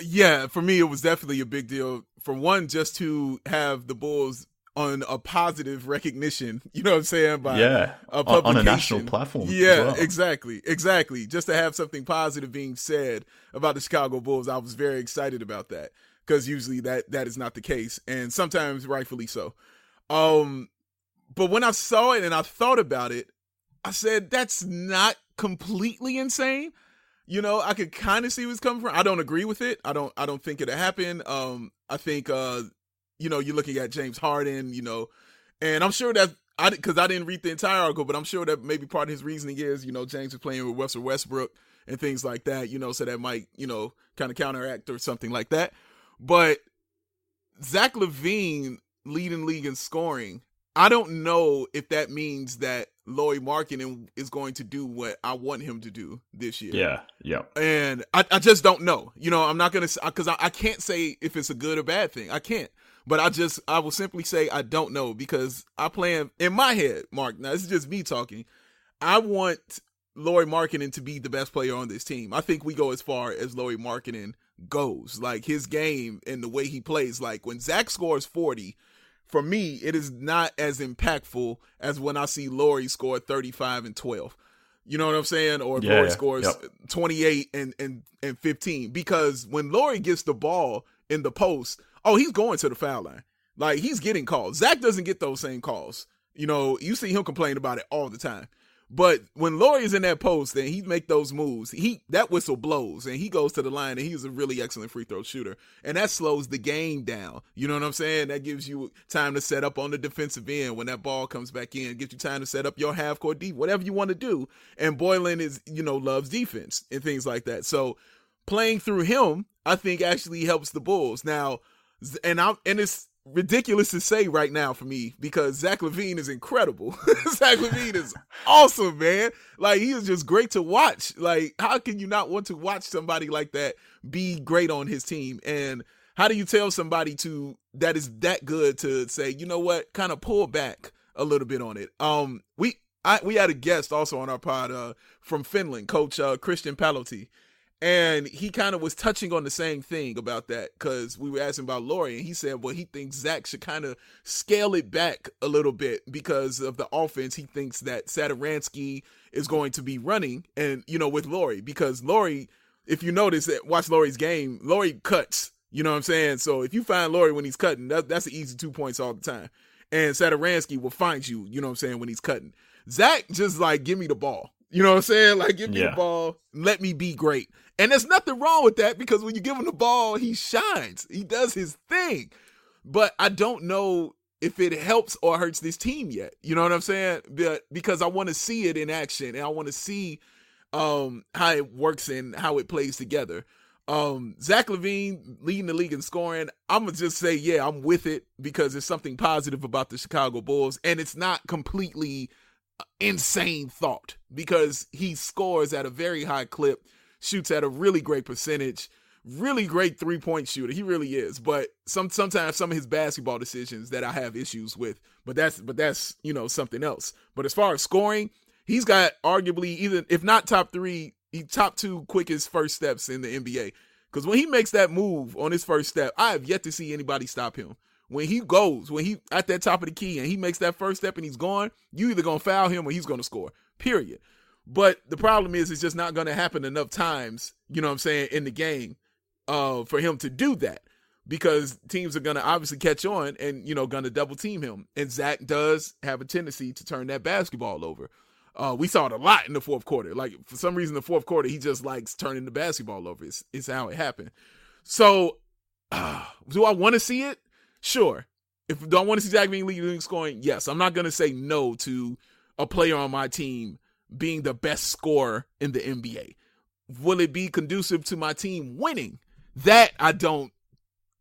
Yeah, for me, it was definitely a big deal. For one, just to have the Bulls on a positive recognition, you know what I'm saying? By yeah, a publication. on a national platform. Yeah, well. exactly, exactly. Just to have something positive being said about the Chicago Bulls, I was very excited about that because usually that that is not the case, and sometimes rightfully so. Um, but when I saw it and I thought about it, I said that's not completely insane. You know, I could kind of see what's coming from. I don't agree with it. I don't. I don't think it'll happen. Um, I think, uh, you know, you're looking at James Harden. You know, and I'm sure that I because I didn't read the entire article, but I'm sure that maybe part of his reasoning is, you know, James is playing with Russell Westbrook and things like that. You know, so that might, you know, kind of counteract or something like that. But Zach LaVine leading league in scoring. I don't know if that means that Lauri Markkanen is going to do what I want him to do this year. Yeah, yeah. And I, I just don't know. You know, I'm not gonna because I, I can't say if it's a good or bad thing. I can't. But I just I will simply say I don't know because I plan in my head, Mark. Now this is just me talking. I want Lauri Markkanen to be the best player on this team. I think we go as far as Lauri Markkanen goes. Like his game and the way he plays. Like when Zach scores 40, for me, it is not as impactful as when I see Lauri score 35 and 12. You know what I'm saying? Or yeah, Lauri scores yep. 28 and, and, and 15. Because when Lauri gets the ball in the post, oh, he's going to the foul line. Like he's getting calls. Zach doesn't get those same calls. You know, you see him complain about it all the time. But when Lauri is in that post and he make those moves, he that whistle blows and he goes to the line and he's a really excellent free throw shooter. And that slows the game down. You know what I'm saying? That gives you time to set up on the defensive end when that ball comes back in, gives you time to set up your half court deep, whatever you want to do. And Boylen is, you know, loves defense and things like that. So playing through him, I think actually helps the Bulls. Now, and I'm and it's ridiculous to say right now for me because Zach LaVine is incredible. Zach LaVine is awesome, man. Like he is just great to watch. Like how can you not want to watch somebody like that be great on his team? And how do you tell somebody to that is that good to say, you know what, kind of pull back a little bit on it? Um, we I we had a guest also on our pod uh, from Finland, Coach uh, Christian Palotti and he kind of was touching on the same thing about that because we were asking about Lauri, and he said, well, he thinks Zach should kind of scale it back a little bit because of the offense. He thinks that Satoransky is going to be running, and you know, with Lauri, because Lauri, if you notice that, watch Lauri's game, Lauri cuts. You know what I'm saying? So if you find Lauri when he's cutting, that, that's an easy two points all the time. And Satoransky will find you, you know what I'm saying, when he's cutting. Zach just like give me the ball. You know what I'm saying? Like give me yeah. the ball, let me be great. And there's nothing wrong with that because when you give him the ball, he shines. He does his thing. But I don't know if it helps or hurts this team yet. You know what I'm saying? But because I want to see it in action and I want to see um, how it works and how it plays together. Um, Zach LaVine leading the league in scoring. I'm gonna just say, yeah, I'm with it because there's something positive about the Chicago Bulls, and it's not completely uh, insane thought because he scores at a very high clip shoots at a really great percentage, really great three point shooter. He really is. But some sometimes some of his basketball decisions that I have issues with. But that's but that's you know something else. But as far as scoring, he's got arguably even if not top three, he top two quickest first steps in the NBA. Because when he makes that move on his first step, I have yet to see anybody stop him. When he goes, when he at that top of the key and he makes that first step and he's gone, you either gonna foul him or he's gonna score. Period. But the problem is, it's just not going to happen enough times, you know what I'm saying, in the game uh, for him to do that because teams are going to obviously catch on and, you know, going to double team him. And Zach does have a tendency to turn that basketball over. Uh, we saw it a lot in the fourth quarter. Like, for some reason, the fourth quarter, he just likes turning the basketball over. It's, it's how it happened. So, uh, do I want to see it? Sure. If do I want to see Zach being leading scoring? Yes. I'm not going to say no to a player on my team being the best scorer in the NBA. Will it be conducive to my team winning? That I don't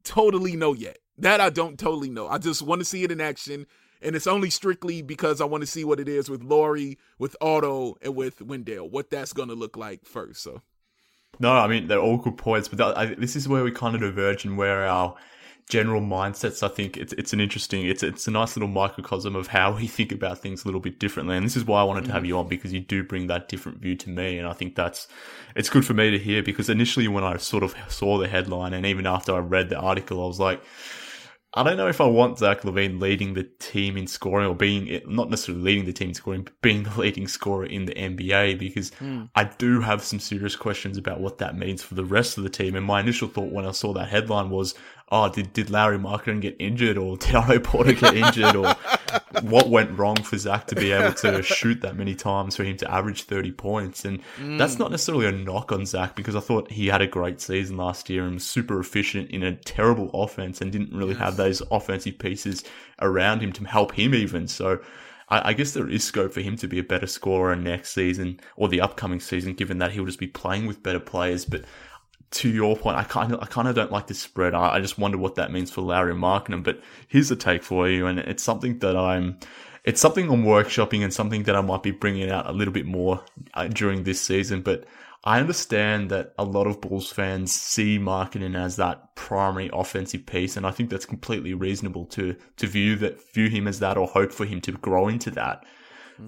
totally know yet. That I don't totally know. I just want to see it in action. And it's only strictly because I want to see what it is with Lauri, with Otto, and with Wendell, what that's going to look like first. So, no, I mean, they're all good points, but that, I, this is where we kind of diverge and where our general mindsets, I think it's it's an interesting, it's it's a nice little microcosm of how we think about things a little bit differently. And this is why I wanted to have you on because you do bring that different view to me, and I think that's it's good for me to hear because initially when I sort of saw the headline and even after I read the article, I was like. I don't know if I want Zach LaVine leading the team in scoring or being not necessarily leading the team in scoring, but being the leading scorer in the NBA because mm. I do have some serious questions about what that means for the rest of the team. And my initial thought when I saw that headline was, oh, did, did Lauri Markkanen get injured or did Otto Porter get injured or what went wrong for Zach to be able to shoot that many times for him to average 30 points. And mm. that's not necessarily a knock on Zach because I thought he had a great season last year and was super efficient in a terrible offense and didn't really yes. have those offensive pieces around him to help him even. So I, I guess there is scope for him to be a better scorer next season or the upcoming season, given that he'll just be playing with better players. But to your point, I kind of, I kind of don't like this spread. I, I just wonder what that means for Lauri Markkanen. But here's a take for you, and it's something that I'm, it's something I'm workshopping and something that I might be bringing out a little bit more uh, during this season. But I understand that a lot of Bulls fans see Markkanen as that primary offensive piece, and I think that's completely reasonable to to view that view him as that or hope for him to grow into that.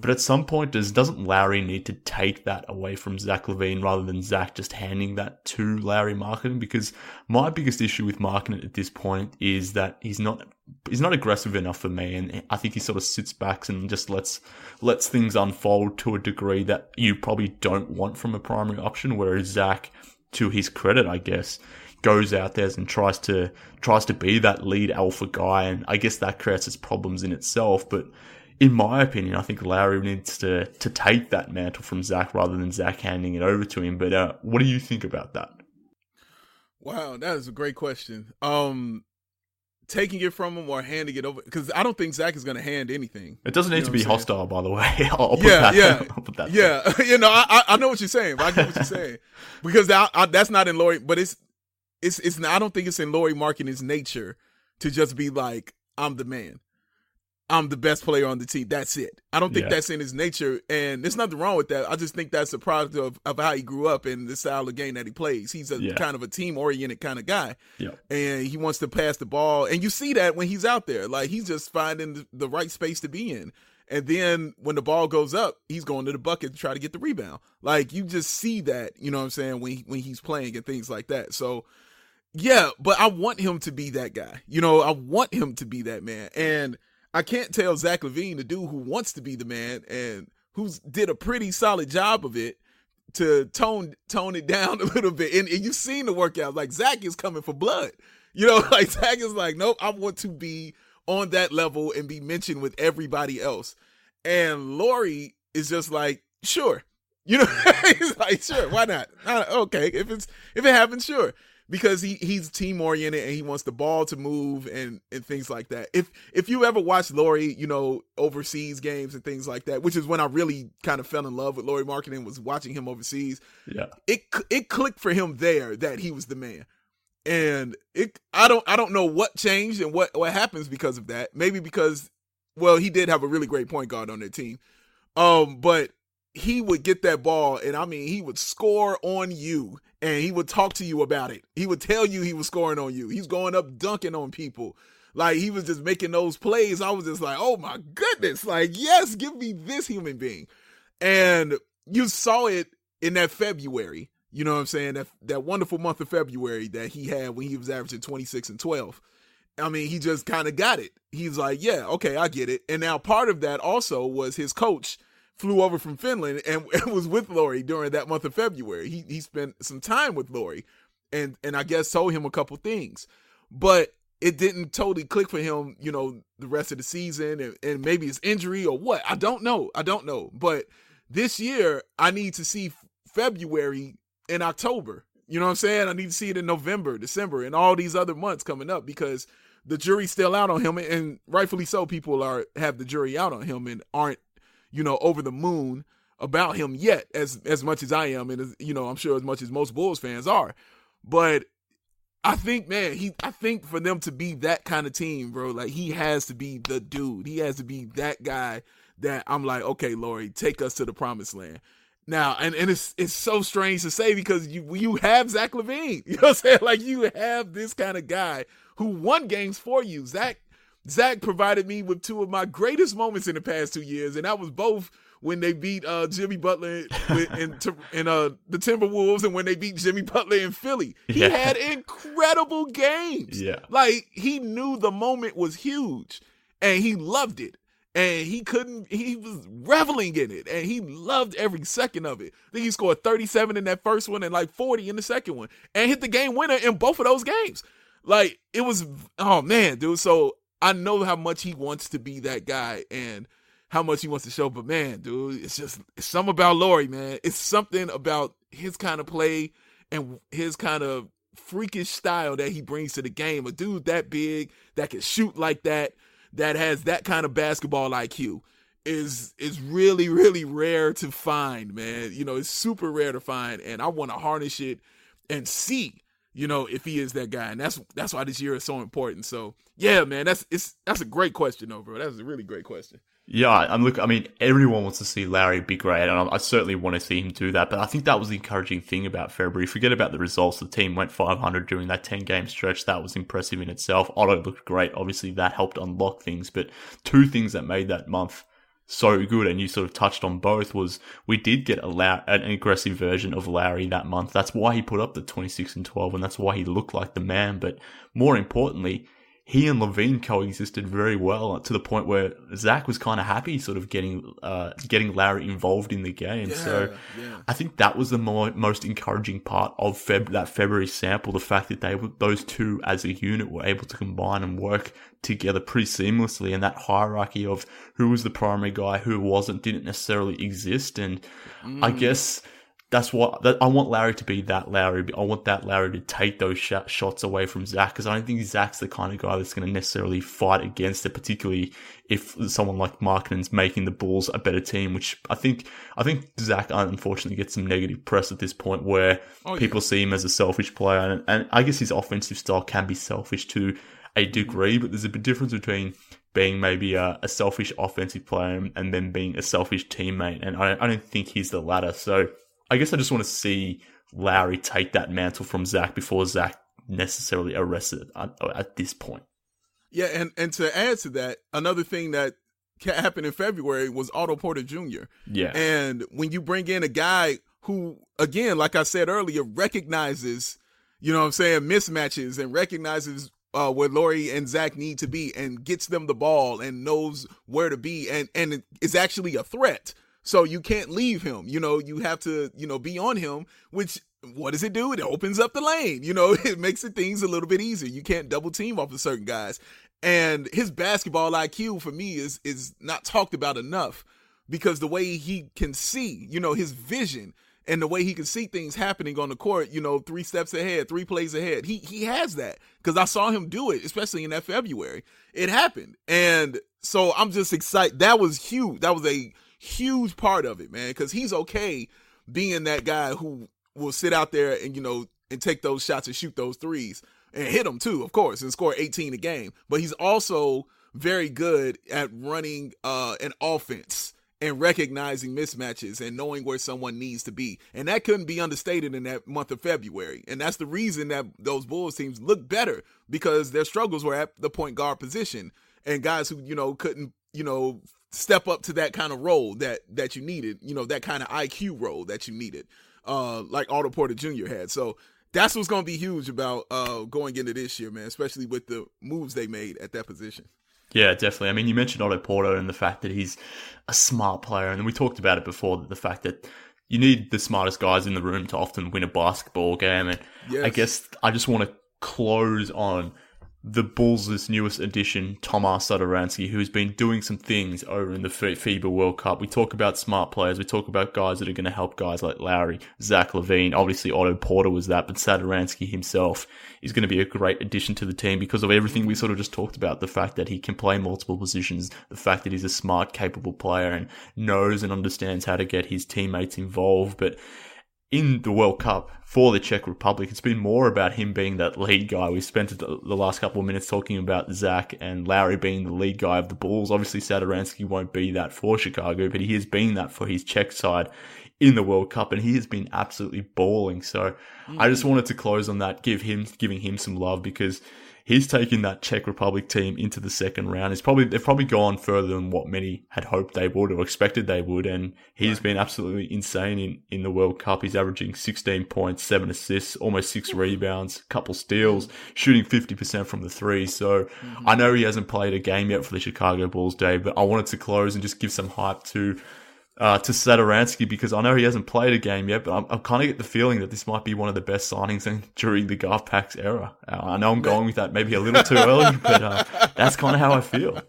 But at some point, does doesn't Lauri need to take that away from Zach LaVine rather than Zach just handing that to Lauri Markkanen? Because my biggest issue with Markkanen at this point is that he's not he's not aggressive enough for me, and I think he sort of sits back and just lets lets things unfold to a degree that you probably don't want from a primary option. Whereas Zach, to his credit, I guess, goes out there and tries to tries to be that lead alpha guy, and I guess that creates its problems in itself. But in my opinion, I think Lauri needs to to take that mantle from Zach rather than Zach handing it over to him. But uh, what do you think about that? Wow, that is a great question. Um, taking it from him or handing it over because I don't think Zach is going to hand anything. It doesn't need you to be hostile, by the way. I'll, yeah, that, yeah, that yeah. you know, I I know what you're saying, but I get what you're saying because that, I, that's not in Lauri, but it's it's it's. Not, I don't think it's in Lauri Markkanen's nature to just be like I'm the man. I'm the best player on the team. That's it. I don't think yeah. that's in his nature, and there's nothing wrong with that. I just think that's a product of, of how he grew up and the style of game that he plays. He's a yeah. kind of a team oriented kind of guy, yeah. and he wants to pass the ball, and you see that when he's out there, like he's just finding the, the right space to be in. And then when the ball goes up, he's going to the bucket to try to get the rebound. Like you just see that, you know what I'm saying, when he, when he's playing and things like that. So yeah, but I want him to be that guy. You know, I want him to be that man. And I can't tell Zach LaVine, the dude who wants to be the man and who's did a pretty solid job of it, to tone tone it down a little bit. And, and you've seen the workout. Like Zach is coming for blood. You know, like Zach is like, nope, I want to be on that level and be mentioned with everybody else. And Lauri is just like, sure. You know, he's like, sure, why not? okay, if it's if it happens, sure because he he's team oriented and he wants the ball to move and and things like that. If if you ever watch Lauri, you know, overseas games and things like that, which is when I really kind of fell in love with Lauri Markkanen was watching him overseas. Yeah. It it clicked for him there that he was the man. And it I don't I don't know what changed and what what happens because of that. Maybe because well, he did have a really great point guard on their team. Um but he would get that ball and I mean he would score on you and he would talk to you about it. He would tell you he was scoring on you. He's going up dunking on people. Like he was just making those plays. I was just like, "Oh my goodness. Like, yes, give me this human being." And you saw it in that February. You know what I'm saying? That that wonderful month of February that he had when he was averaging 26 and 12. I mean, he just kind of got it. He's like, "Yeah, okay, I get it." And now part of that also was his coach flew over from Finland and, and was with Lauri during that month of February. He he spent some time with Lauri and and I guess told him a couple things. But it didn't totally click for him, you know, the rest of the season and, and maybe his injury or what. I don't know. I don't know. But this year I need to see February and October. You know what I'm saying? I need to see it in November, December, and all these other months coming up because the jury's still out on him, and rightfully so. People are have the jury out on him and aren't you know, over the moon about him yet as as much as I am and as, you know, I'm sure as much as most Bulls fans are. But I think, man, he I think for them to be that kind of team, bro, like he has to be the dude. He has to be that guy that I'm like, okay, Lauri, take us to the promised land. Now, and, and it's it's so strange to say because you you have Zach LaVine. You know what I'm saying? Like you have this kind of guy who won games for you. Zach Zach provided me with two of my greatest moments in the past two years, and that was both when they beat uh, Jimmy Butler in, in uh, the Timberwolves and when they beat Jimmy Butler in Philly. He yeah. had incredible games. Yeah. Like he knew the moment was huge and he loved it. And he couldn't, he was reveling in it and he loved every second of it. I think he scored 37 in that first one and like 40 in the second one and hit the game winner in both of those games. Like it was, oh man, dude. So I know how much he wants to be that guy and how much he wants to show. Up. But man, dude, it's just it's something about Lauri, man. It's something about his kind of play and his kind of freakish style that he brings to the game. A dude that big that can shoot like that, that has that kind of basketball IQ is is really really rare to find, man. You know, it's super rare to find, and I want to harness it and see, you know, if he is that guy. And that's that's why this year is so important. So yeah, man, that's it's that's a great question, though, bro. That's a really great question. Yeah, I'm look. I mean, everyone wants to see Lauri be great, and I, I, certainly want to see him do that. But I think that was the encouraging thing about February. Forget about the results. The team went 500 during that 10 game stretch. That was impressive in itself. Otto looked great. Obviously, that helped unlock things. But two things that made that month so good, and you sort of touched on both, was we did get a La- an aggressive version of Lauri that month. That's why he put up the 26 and 12, and that's why he looked like the man. But more importantly, he and LaVine coexisted very well to the point where Zach was kind of happy, sort of getting uh, getting Lauri involved in the game. Yeah, so yeah. I think that was the more, most encouraging part of Feb- that February sample. The fact that they those two as a unit were able to combine and work together pretty seamlessly, and that hierarchy of who was the primary guy, who wasn't, didn't necessarily exist. And mm. I guess that's what that, I want Lauri to be that Lauri. I want that Lauri to take those sh- shots away from Zach because I don't think Zach's the kind of guy that's going to necessarily fight against it, particularly if someone like Markkanen's making the Bulls a better team. Which I think I think Zach uh, unfortunately gets some negative press at this point where oh, people yeah. see him as a selfish player, and, and I guess his offensive style can be selfish to a mm-hmm. degree, but there's a big difference between being maybe a, a selfish offensive player and then being a selfish teammate, and I, I don't think he's the latter. So I guess I just want to see Lauri take that mantle from Zach before Zach necessarily arrested at, at this point. Yeah, and and to add to that, another thing that happened in February was Otto Porter Jr. Yeah, and when you bring in a guy who, again, like I said earlier, recognizes, you know, what I'm saying mismatches and recognizes uh, where Lauri and Zach need to be and gets them the ball and knows where to be and and is actually a threat. So you can't leave him. You know, you have to, you know, be on him, which what does it do? It opens up the lane. You know, it makes the things a little bit easier. You can't double team off of certain guys. And his basketball IQ for me is is not talked about enough because the way he can see, you know, his vision and the way he can see things happening on the court, you know, three steps ahead, three plays ahead. He he has that because I saw him do it, especially in that February. It happened, and so I'm just excited. That was huge. That was a huge part of it, man, because he's okay being that guy who will sit out there and you know and take those shots and shoot those threes and hit them too, of course, and score 18 a game. But he's also very good at running uh, an offense and recognizing mismatches and knowing where someone needs to be. And that couldn't be understated in that month of February. And that's the reason that those Bulls teams look better because their struggles were at the point guard position and guys who, you know, couldn't, you know, step up to that kind of role that that you needed, you know, that kind of IQ role that you needed, uh, like Otto Porter Jr. had. So that's what's going to be huge about uh, going into this year, man, especially with the moves they made at that position. Yeah, definitely. I mean, you mentioned Otto Porter and the fact that he's a smart player, and we talked about it before. The fact that you need the smartest guys in the room to often win a basketball game, and yes. I guess I just want to close on the Bulls' newest addition, Tomas Satoransky, who's been doing some things over in the FIBA World Cup. We talk about smart players. We talk about guys that are going to help guys like Lauri, Zach LaVine. Obviously, Otto Porter was that, but Satoransky himself is going to be a great addition to the team because of everything we sort of just talked about. The fact that he can play multiple positions, the fact that he's a smart, capable player and knows and understands how to get his teammates involved. But in the World Cup for the Czech Republic, it's been more about him being that lead guy. We spent the last couple of minutes talking about Zach and Lauri being the lead guy of the Bulls. Obviously, Satoransky won't be that for Chicago, but he has been that for his Czech side in the World Cup, and he has been absolutely balling. So mm. I just wanted to close on that, give him giving him some love because he's taken that Czech Republic team into the second round. It's probably they've probably gone further than what many had hoped they would or expected they would, and he's right. been absolutely insane in, in the World Cup. He's averaging 16 points, seven assists, almost six rebounds, couple steals, shooting 50% from the three. So mm-hmm. I know he hasn't played a game yet for the Chicago Bulls, Dave, but I wanted to close and just give some hype to uh, to Satoransky because I know he hasn't played a game yet, but I'm, I'm kind of get the feeling that this might be one of the best signings in, during the GarPax era. Uh, I know I'm going with that maybe a little too early, but uh, that's kind of how I feel.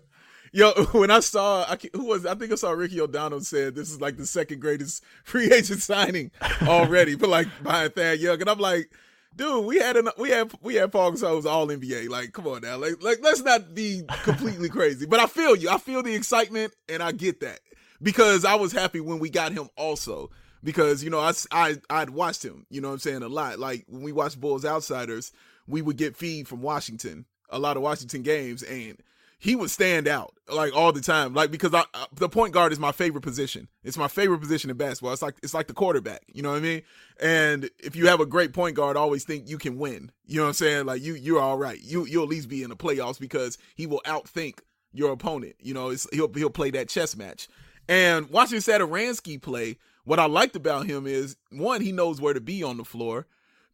Yo, when I saw, I, who was, I think I saw Ricky O'Donnell said this is like the second greatest free agent signing already, but like behind Thad Young, and I'm like, dude, we had an, we had we had Paul Gasol was all NBA. Like, come on now, like like let's not be completely crazy. But I feel you, I feel the excitement, and I get that because I was happy when we got him also because you know I I I'd watched him, you know what I'm saying a lot. Like when we watched Bulls Outsiders, we would get feed from Washington, a lot of Washington games, and he would stand out like all the time, like because I, the point guard is my favorite position. It's my favorite position in basketball. It's like it's like the quarterback. You know what I mean? And if you have a great point guard, I always think you can win. You know what I'm saying? Like you you're all right. You you'll at least be in the playoffs because he will outthink your opponent. You know, he'll he'll play that chess match. And watching Satoransky play, what I liked about him is one, he knows where to be on the floor.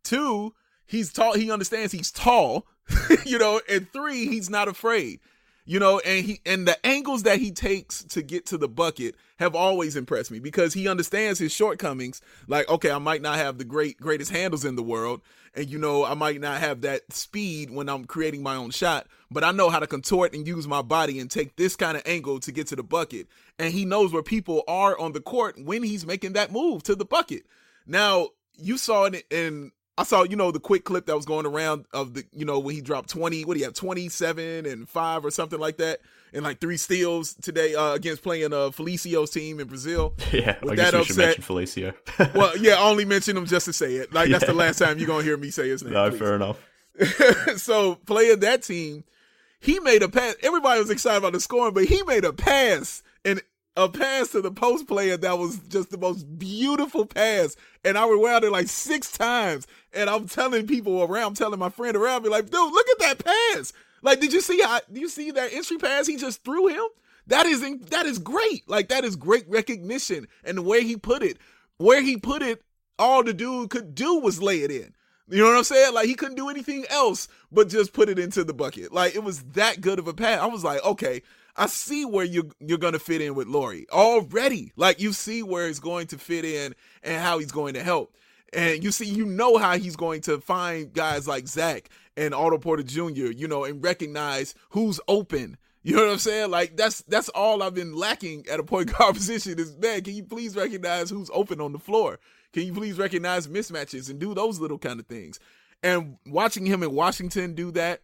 Two, he's tall. He understands he's tall, you know. And three, he's not afraid, you know. And he and the angles that he takes to get to the bucket have always impressed me because he understands his shortcomings. Like, okay, I might not have the great greatest handles in the world, and you know, I might not have that speed when I'm creating my own shot, but I know how to contort and use my body and take this kind of angle to get to the bucket. And he knows where people are on the court when he's making that move to the bucket. Now, you saw it in I saw, you know, the quick clip that was going around of the, you know, when he dropped 20, what do you have, 27 and 5 or something like that, and like three steals today uh, against playing uh, Felicio's team in Brazil. Yeah, with I guess that we upset. should mention Felicio. well, yeah, I only mention him just to say it. Like, that's the last time you're going to hear me say his name. No, please. fair enough. so, playing that team, he made a pass. Everybody was excited about the scoring, but he made a pass and a pass to the post player that was just the most beautiful pass. And I rewound it like six times. And I'm telling people around, I'm telling my friend around me, like, dude, look at that pass. Like, did you see how you see that entry pass he just threw him? That is that is great. Like that is great recognition. And the way he put it, where he put it, all the dude could do was lay it in. You know what I'm saying? Like he couldn't do anything else but just put it into the bucket. Like it was that good of a pass. I was like, okay, I see where you you're gonna fit in with Lauri already. Like you see where it's going to fit in and how he's going to help. And you see, you know how he's going to find guys like Zach and Otto Porter Jr., you know, and recognize who's open. You know what I'm saying? Like that's that's all I've been lacking at a point guard position is man, can you please recognize who's open on the floor? Can you please recognize mismatches and do those little kind of things? And watching him in Washington do that,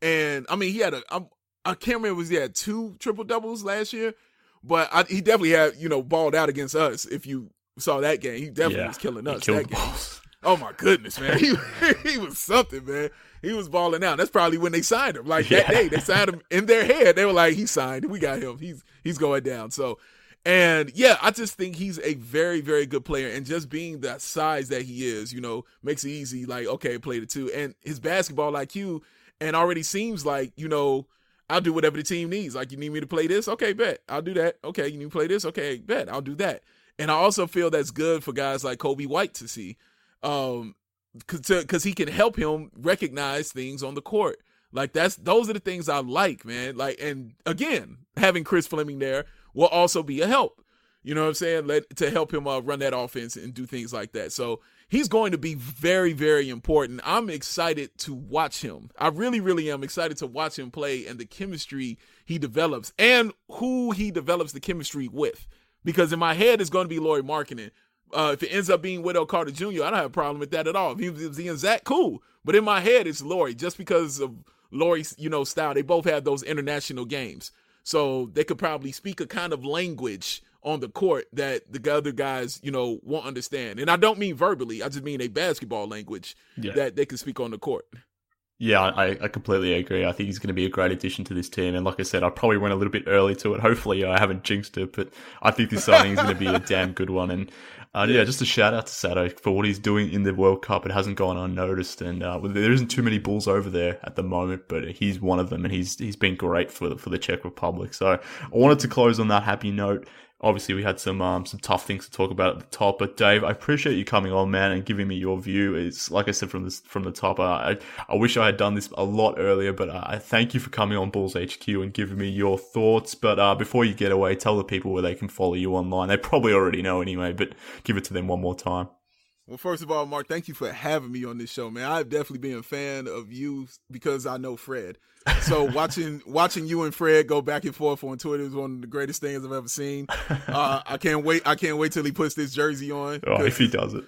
and I mean, he had a I'm, I can't remember was he had two triple doubles last year, but I, he definitely had you know balled out against us. If you saw that game, he definitely yeah, was killing us that game. Oh my goodness, man, he he was something, man. He was balling out. That's probably when they signed him. Like yeah. that day, they signed him in their head. They were like, "He signed. We got him. He's he's going down." So, and yeah, I just think he's a very very good player, and just being that size that he is, you know, makes it easy. Like, okay, play the two, and his basketball IQ, and already seems like you know I'll do whatever the team needs. Like, you need me to play this? Okay, bet. I'll do that. Okay, you need to play this? Okay, bet. I'll do that. And I also feel that's good for guys like Coby White to see. Um, because he can help him recognize things on the court. Like that's those are the things I like, man. Like, and again, having Chris Fleming there will also be a help. You know what I'm saying? Let to help him uh, run that offense and do things like that. So he's going to be very, very important. I'm excited to watch him. I really, really am excited to watch him play and the chemistry he develops and who he develops the chemistry with. Because in my head, it's going to be Lauri Markkanen. Uh, if it ends up being Wendell Carter Jr., I don't have a problem with that at all. If he was in Zach, cool. But in my head, it's Lauri just because of Lauri's, you know, style. They both have those international games. So they could probably speak a kind of language on the court that the other guys, you know, won't understand. And I don't mean verbally, I just mean a basketball language yeah. that they can speak on the court. Yeah, I, I completely agree. I think he's going to be a great addition to this team. And like I said, I probably went a little bit early to it. Hopefully, I haven't jinxed it, but I think this signing is going to be a damn good one. And uh, yeah, just a shout out to Sato for what he's doing in the World Cup. It hasn't gone unnoticed, and uh, there isn't too many Bulls over there at the moment, but he's one of them, and he's he's been great for the, for the Czech Republic. So I wanted to close on that happy note. Obviously we had some um, some tough things to talk about at the top. But Dave, I appreciate you coming on, man, and giving me your view. It's like I said from from the top. I I wish I had done this a lot earlier, but I thank you for coming on Bulls HQ and giving me your thoughts. But uh, before you get away, tell the people where they can follow you online. They probably already know anyway, but give it to them one more time. Well, first of all, Mark, thank you for having me on this show, man. I've definitely been a fan of you because I know Fred. So watching watching you and Fred go back and forth on Twitter is one of the greatest things I've ever seen. Uh, I can't wait. I can't wait till he puts this jersey on. Oh, if he does it.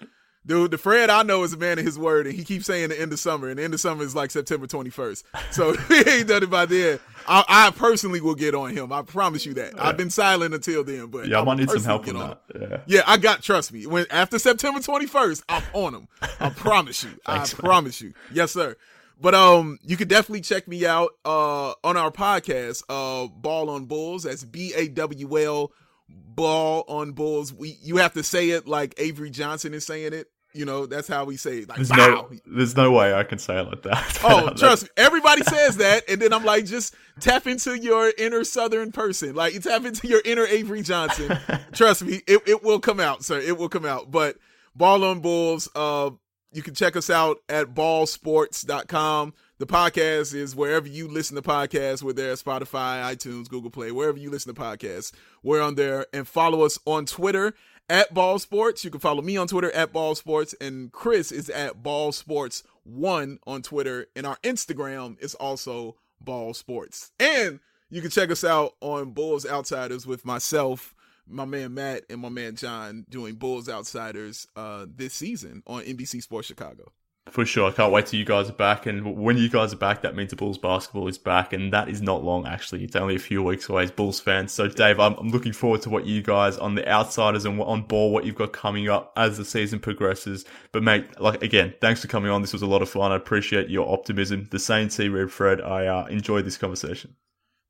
Dude, the Fred I know is a man of his word, and he keeps saying the end of summer, and the end of summer is like September 21st. So he ain't done it by then. I, I, personally will get on him. I promise you that. Yeah. I've been silent until then, but yeah, I might need some help on that. Yeah. yeah, I got. Trust me. When after September 21st, I'm on him. I promise you. Thanks, I man. promise you. Yes, sir. But um, you can definitely check me out uh on our podcast, uh, Bawl on Bulls. That's B A W L, Bawl on Bulls. We you have to say it like Avery Johnson is saying it. You know, that's how we say it. Like, there's no, there's no way I can say it like that. oh, trust me. Everybody says that, and then I'm like, just tap into your inner Southern person. Like, you tap into your inner Avery Johnson. trust me, it, it will come out, sir. It will come out. But Bawl on Bulls, uh, you can check us out at bawlsports.com. The podcast is wherever you listen to podcasts. We're there Spotify, iTunes, Google Play, wherever you listen to podcasts. We're on there. And follow us on Twitter at Bawl Sports. You can follow me on Twitter at Bawl Sports. And Chris is at Bawl Sports 1 on Twitter. And our Instagram is also Bawl Sports. And you can check us out on Bulls Outsiders with myself my man Matt and my man John doing Bulls Outsiders uh, this season on NBC Sports Chicago. For sure. I can't wait till you guys are back. And when you guys are back, that means the Bulls basketball is back. And that is not long, actually. It's only a few weeks away as Bulls fans. So, Dave, I'm, I'm looking forward to what you guys on the outsiders and on Bawl, what you've got coming up as the season progresses. But, mate, like, again, thanks for coming on. This was a lot of fun. I appreciate your optimism. The same to you, Fred. I uh, enjoyed this conversation.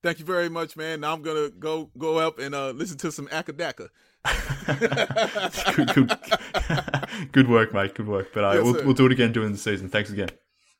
Thank you very much, man. Now I'm gonna go go up and uh, listen to some Akadaka. good, good, good, work, mate. Good work. But uh, yes, we'll, we'll do it again during the season. Thanks again.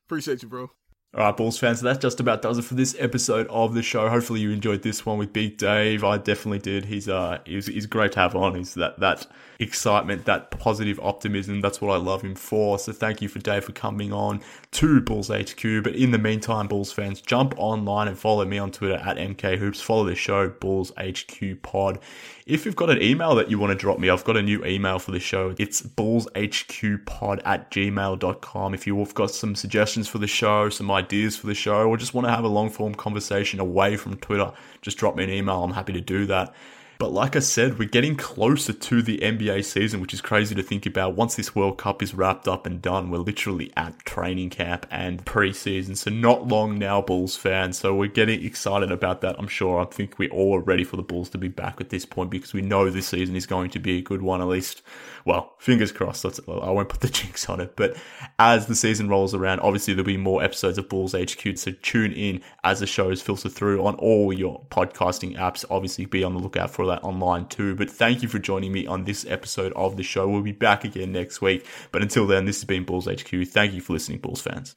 Appreciate you, bro. All right, Bulls fans, so that just about does it for this episode of the show. Hopefully, you enjoyed this one with Big Dave. I definitely did. He's uh, he's, he's great to have on. He's that that excitement, that positive optimism. That's what I love him for. So thank you for Dave for coming on to Bulls HQ. But in the meantime, Bulls fans, jump online and follow me on Twitter at MK Hoops. Follow the show, Bulls HQ Pod. If you've got an email that you want to drop me, I've got a new email for the show. It's bullshqpod at gmail.com. If you've got some suggestions for the show, some ideas for the show, or just want to have a long form conversation away from Twitter, just drop me an email. I'm happy to do that. But like I said, we're getting closer to the NBA season, which is crazy to think about. Once this World Cup is wrapped up and done, we're literally at training camp and preseason. So not long now, Bulls fans. So we're getting excited about that. I'm sure. I think we all are ready for the Bulls to be back at this point because we know this season is going to be a good one, at least. Well, fingers crossed. Let's, I won't put the jinx on it. But as the season rolls around, obviously there'll be more episodes of Bulls HQ. So tune in as the shows filter through on all your podcasting apps. Obviously, be on the lookout for that online too. But thank you for joining me on this episode of the show. We'll be back again next week. But until then, this has been Bulls HQ. Thank you for listening, Bulls fans.